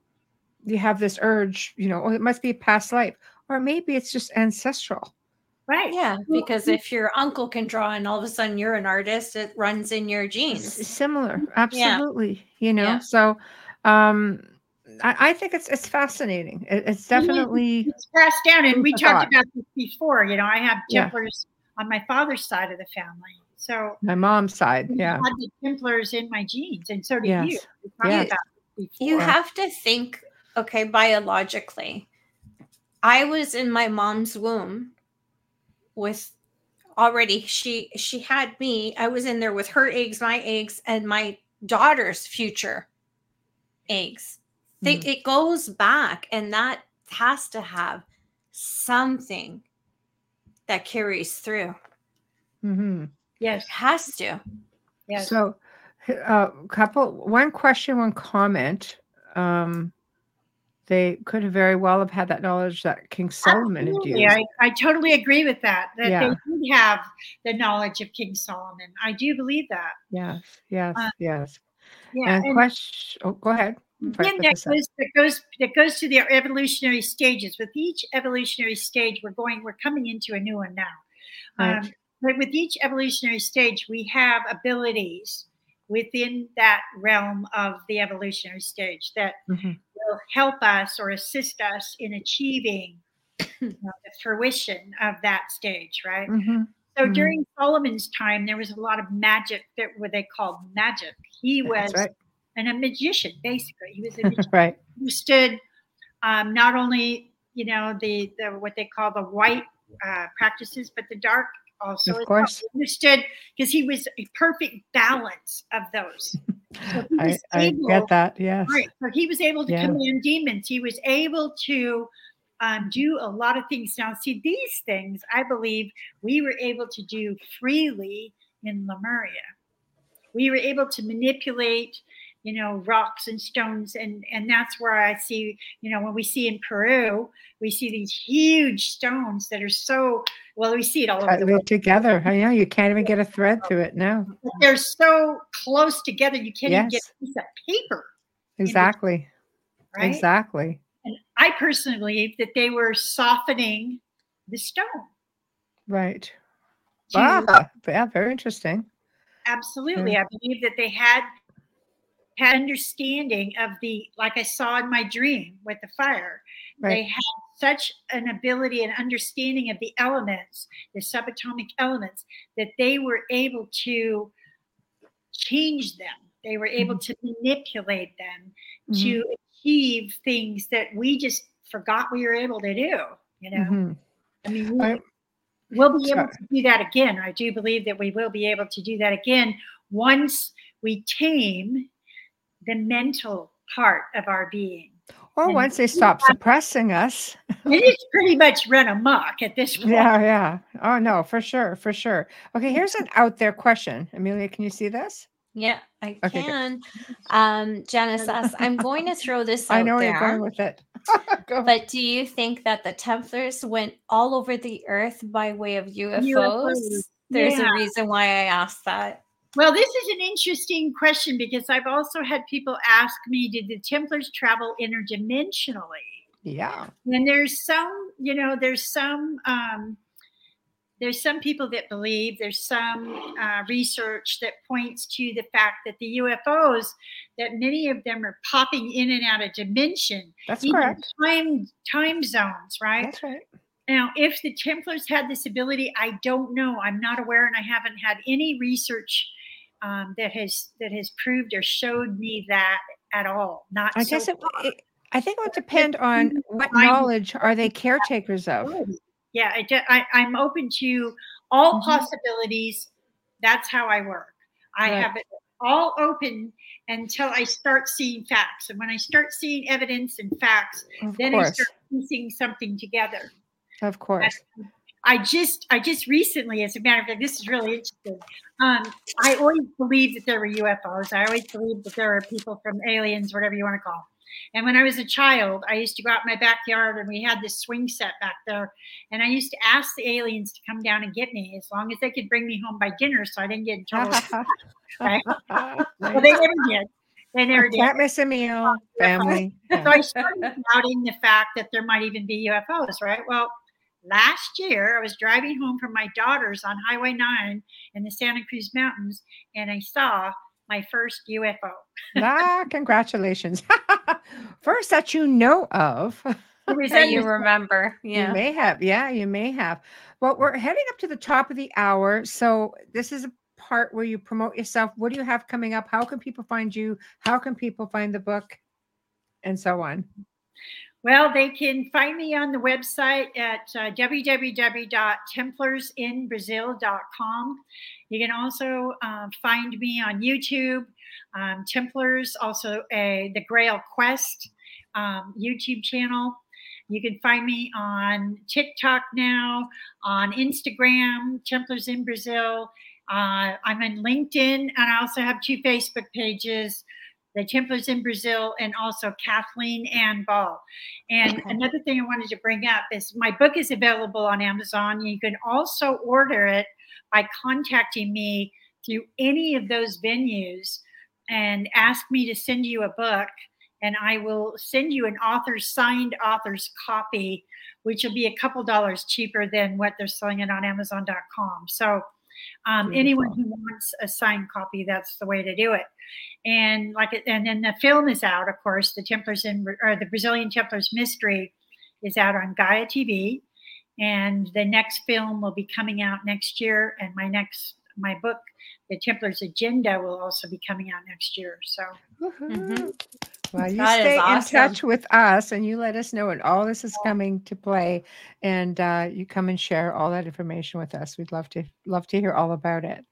you have this urge, you know, oh, it must be a past life. Or maybe it's just ancestral. Right. Yeah, because if your uncle can draw and all of a sudden you're an artist, it runs in your S- genes. Similar. Absolutely. You know, Yeah. so um I, I think it's it's fascinating. It- it's mhm. definitely It's passed down. And we talked thought. about this before. You know, I have Yeah. On my father's side of the family. So my mom's side. I Yeah. had the Templars in my genes, and so do you. Yes. We talked Yes. about this. You have to think, okay, biologically. I was in my mom's womb with already she she had me. I was in there with her eggs, my eggs, and my daughter's future eggs. They, Mhm. It goes back, and that has to have something that carries through. hmm yes, It has to. yes. So, a uh, couple, one question, one comment. Um, they could have very well have had that knowledge that King Solomon had Absolutely. used. I, I totally agree with that. That Yeah. they did have the knowledge of King Solomon. I do believe that. Yes, yes, Uh, yes. Yeah. and and- question. Oh, go ahead. Again, that goes that goes that goes to the evolutionary stages. With each evolutionary stage, we're going we're coming into a new one now. Um, but with each evolutionary stage, we have abilities within that realm of the evolutionary stage that Mhm. will help us or assist us in achieving you know, the fruition of that stage, right? Mhm. So Mhm. during Solomon's time, there was a lot of magic that what they called magic. He was right. And a magician, basically. He was a magician right. who stood um, not only you know the the what they call the white uh, practices, but the dark also. Of course. well. Understood because he was a perfect balance of those. So I, was I get that. Yes. Right. So he was able to command demons. He was able to um, do a lot of things. Now, see, these things I believe we were able to do freely in Lemuria. We were able to manipulate, you know, rocks and stones, and and that's where I see, you know, when we see in Peru, we see these huge stones that are so well. We see it all over the world. together. I know you can't even get a thread through it now. They're so close together, you can't even get a piece of paper, Exactly. right? Exactly. And I personally believe that they were softening the stone. Right. to- Ah, yeah, very interesting. Absolutely. I believe that they had had understanding of the like I saw in my dream with the fire. They had such an ability and understanding of the elements, the subatomic elements, that they were able to change them. They were able to manipulate them to achieve things that we just forgot we were able to do. You know, Mhm. I mean, we, I- we'll be able to do that again. I do believe that we will be able to do that again once we tame the mental part of our being. Or And- once they stop suppressing us. It is pretty much run amok at this point. Yeah, yeah. Oh no, for sure, for sure. Okay, here's an out there question. Amelia, can you see this? Yeah, I Okay, good. can. Um, Janice asks, I'm going to throw this out I know where there. you're going with it. Go. But do you think that the Templars went all over the earth by way of UFOs? UFOs, There's yeah. a reason why I asked that. Well, this is an interesting question because I've also had people ask me, did the Templars travel interdimensionally? yeah. And there's some, you know, there's some, um, there's some people that believe there's some uh, research that points to the fact that the UFOs, that many of them are popping in and out of dimension, That's correct. time time zones, right? That's right. Now, if the Templars had this ability, I don't know. I'm not aware, and I haven't had any research um, that has that has proved or showed me that at all. Not I so guess it, it I think it would depend on what knowledge are they caretakers of. Yeah, I, I'm open to all Mhm. possibilities. That's how I work. I Right. have it all open until I start seeing facts, and when I start seeing evidence and facts, Of then I start piecing something together. Of course. I just I just recently, as a matter of fact, this is really interesting. Um, I always believed that there were UFOs. I always believed that there were people from aliens, whatever you want to call. Them. And when I was a child, I used to go out in my backyard and we had this swing set back there. And I used to ask the aliens to come down and get me as long as they could bring me home by dinner so I didn't get in trouble. right? well, they never did. They never did. Can't miss a meal, family. So I started doubting the fact that there might even be UFOs, right? Well, last year I was driving home from my daughter's on Highway 9 in the Santa Cruz Mountains and I saw my first UFO. ah, congratulations. First that you know of. That you remember yeah You may have. Yeah, you may have. Well, we're heading up to the top of the hour. So this is a part where you promote yourself. What do you have coming up? How can people find you? How can people find the book? And so on. Well, they can find me on the website at uh, www.templarsinbrazil.com. You can also uh, find me on YouTube, um, Templars, also a the Grail Quest um, YouTube channel. You can find me on TikTok now, on Instagram, Templars in Brazil. Uh, I'm on LinkedIn, and I also have two Facebook pages the Templars in Brazil and also Kathleen Anne Ball. And Okay. another thing I wanted to bring up is my book is available on Amazon. You can also order it by contacting me through any of those venues and ask me to send you a book. And I will send you an author's signed author's copy, which will be a couple dollars cheaper than what they're selling it on Amazon.com. So, um, anyone who wants a signed copy, that's the way to do it. And like, and then the film is out, of course. The Templars in or the Brazilian Templars Mystery is out on Gaia TV, and the next film will be coming out next year. And my next my book, The Templars Agenda, will also be coming out next year. So Woohoo. Well, you That is stay in touch with us and you let us know when all this is coming to play and uh, you come and share all that information with us. We'd love to love to hear all about it.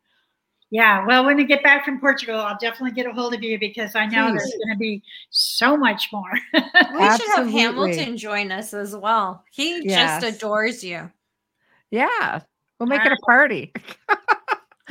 Yeah, well, when we get back from Portugal, I'll definitely get a hold of you because I know there's going to be so much more. We should have Hamilton join us as well. He Yes. just adores you. Yeah. We'll make it a Alright. party.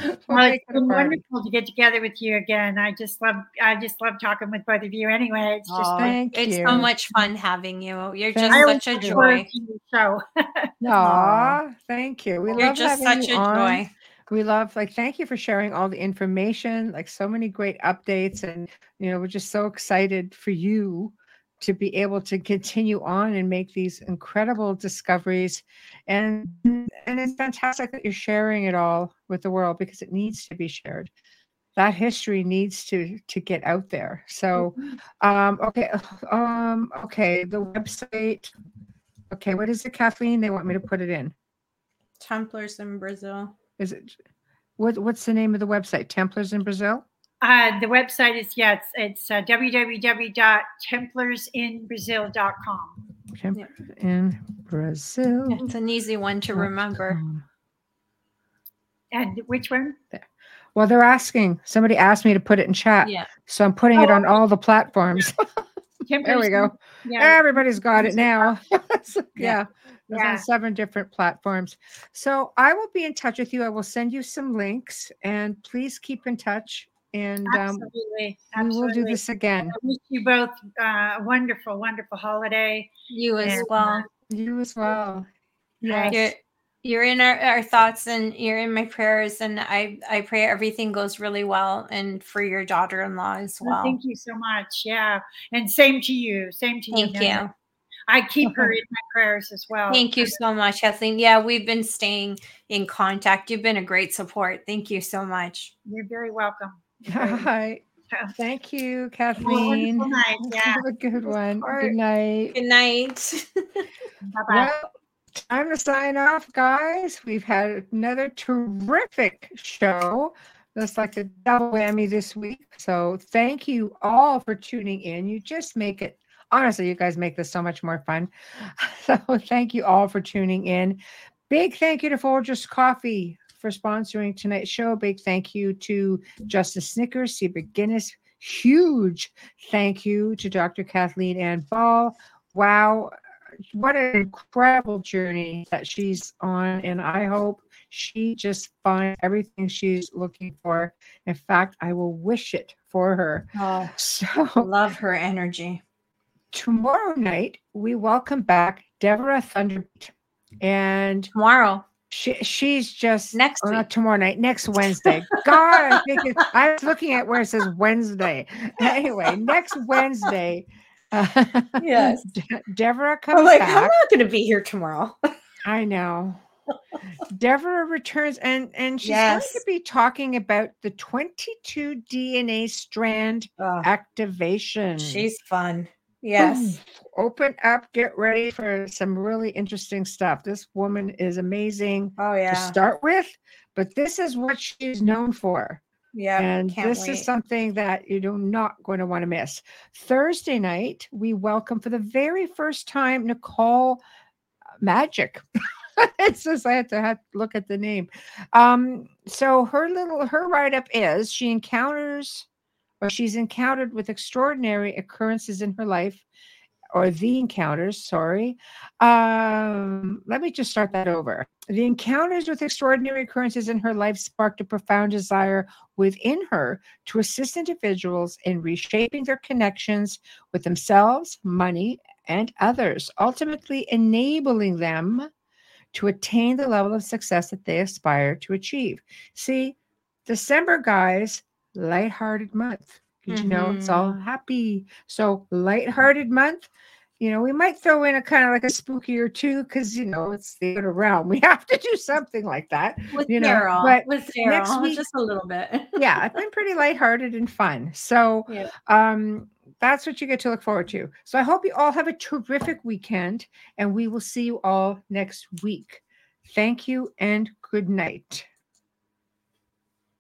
we'll well, it's it a been party. wonderful to get together with you again. I just love, I just love talking with both of you. Anyway, it's just Aw, thank It's you. so much fun having you. You're just I such a joy. to your show. Aw, thank you. We You're love just having such you a on. joy. We love like thank you for sharing all the information like so many great updates and you know we're just so excited for you to be able to continue on and make these incredible discoveries and and it's fantastic that you're sharing it all with the world because it needs to be shared. That history needs to to get out there. So um okay um okay the website. Okay what is it kathleen? They want me to put it in. Templars in Brazil. Is it what what's the name of the website? Templars in Brazil? Uh, the website is, yeah, it's, it's uh, www.templarsinbrazil.com. Temp- in Brazil. It's an easy one to remember. And which one? Well, they're asking. Somebody asked me to put it in chat, Yeah. so I'm putting it Oh, on all the platforms. there we go. Yeah. Everybody's got it now. So, yeah. It's Yeah. on seven different platforms. So I will be in touch with you. I will send you some links and please keep in touch. And um, Absolutely. we will do this again. I wish you both uh, a wonderful, wonderful holiday. You as And, well. You as well. Yes. You're you're in our, our thoughts and you're in my prayers and I I pray everything goes really well and for your daughter-in-law as Well, well. Thank you so much. Yeah. And same to you. Same to you. Thank Nana. you. I keep her in my prayers as well. Thank you so much, Kathleen. Yeah, we've been staying in contact. You've been a great support. Thank you so much. You're very welcome. Hi. Thank you, Kathleen. wonderful night. Yeah. Have a good one. Good night. Good night. Bye bye. Well, time to sign off, guys. We've had another terrific show. That's like a double whammy this week. So thank you all for tuning in. You just make it honestly, you guys make this so much more fun. So thank you all for tuning in. Big thank you to Folgers Coffee for sponsoring tonight's show. Big thank you to Justice Snickers, Sebert Guinness. Huge thank you to Dr. Kathleen Anne Ball. Wow, what an incredible journey that she's on. And I hope she just finds everything she's looking for. In fact, I will wish it for her. Oh, So love her energy. Tomorrow night, we welcome back Deborah Thunderbeat. And Tomorrow. she, she's just Next oh, not tomorrow night, next Wednesday. God, I think it, I was looking at where it says Wednesday. Anyway, next Wednesday. Uh, Yes. De- Deborah comes I'm like, back. I'm not going to be here tomorrow. I know. Deborah returns and and she's going to be talking about the 22 DNA strand Oh, activation. she's fun. Yes. Open up, get ready for some really interesting stuff. This woman is amazing Oh, yeah. to start with, but this is what she's known for. Yeah. and this wait. is something that you're not going to want to miss. Thursday night, we welcome for the very first time Nicole Magic. it says I had to have to look at the name. Um, so her little her write-up is she encounters or she's encountered with extraordinary occurrences in her life or the encounters sorry. Um let me just start that over. The encounters with extraordinary occurrences in her life sparked a profound desire within her to assist individuals in reshaping their connections with themselves money and others ultimately enabling them to attain the level of success that they aspire to achieve. See december guys lighthearted month did you know it's all happy so lighthearted month you know we might throw in a kind of like a spooky or two because you know it's the Outer Realm we have to do something like that with you know, Daryl. but with next week- just a little bit. yeah it's been pretty lighthearted and fun so Yeah. um that's what you get to look forward to so i hope you all have a terrific weekend and we will see you all next week thank you and good night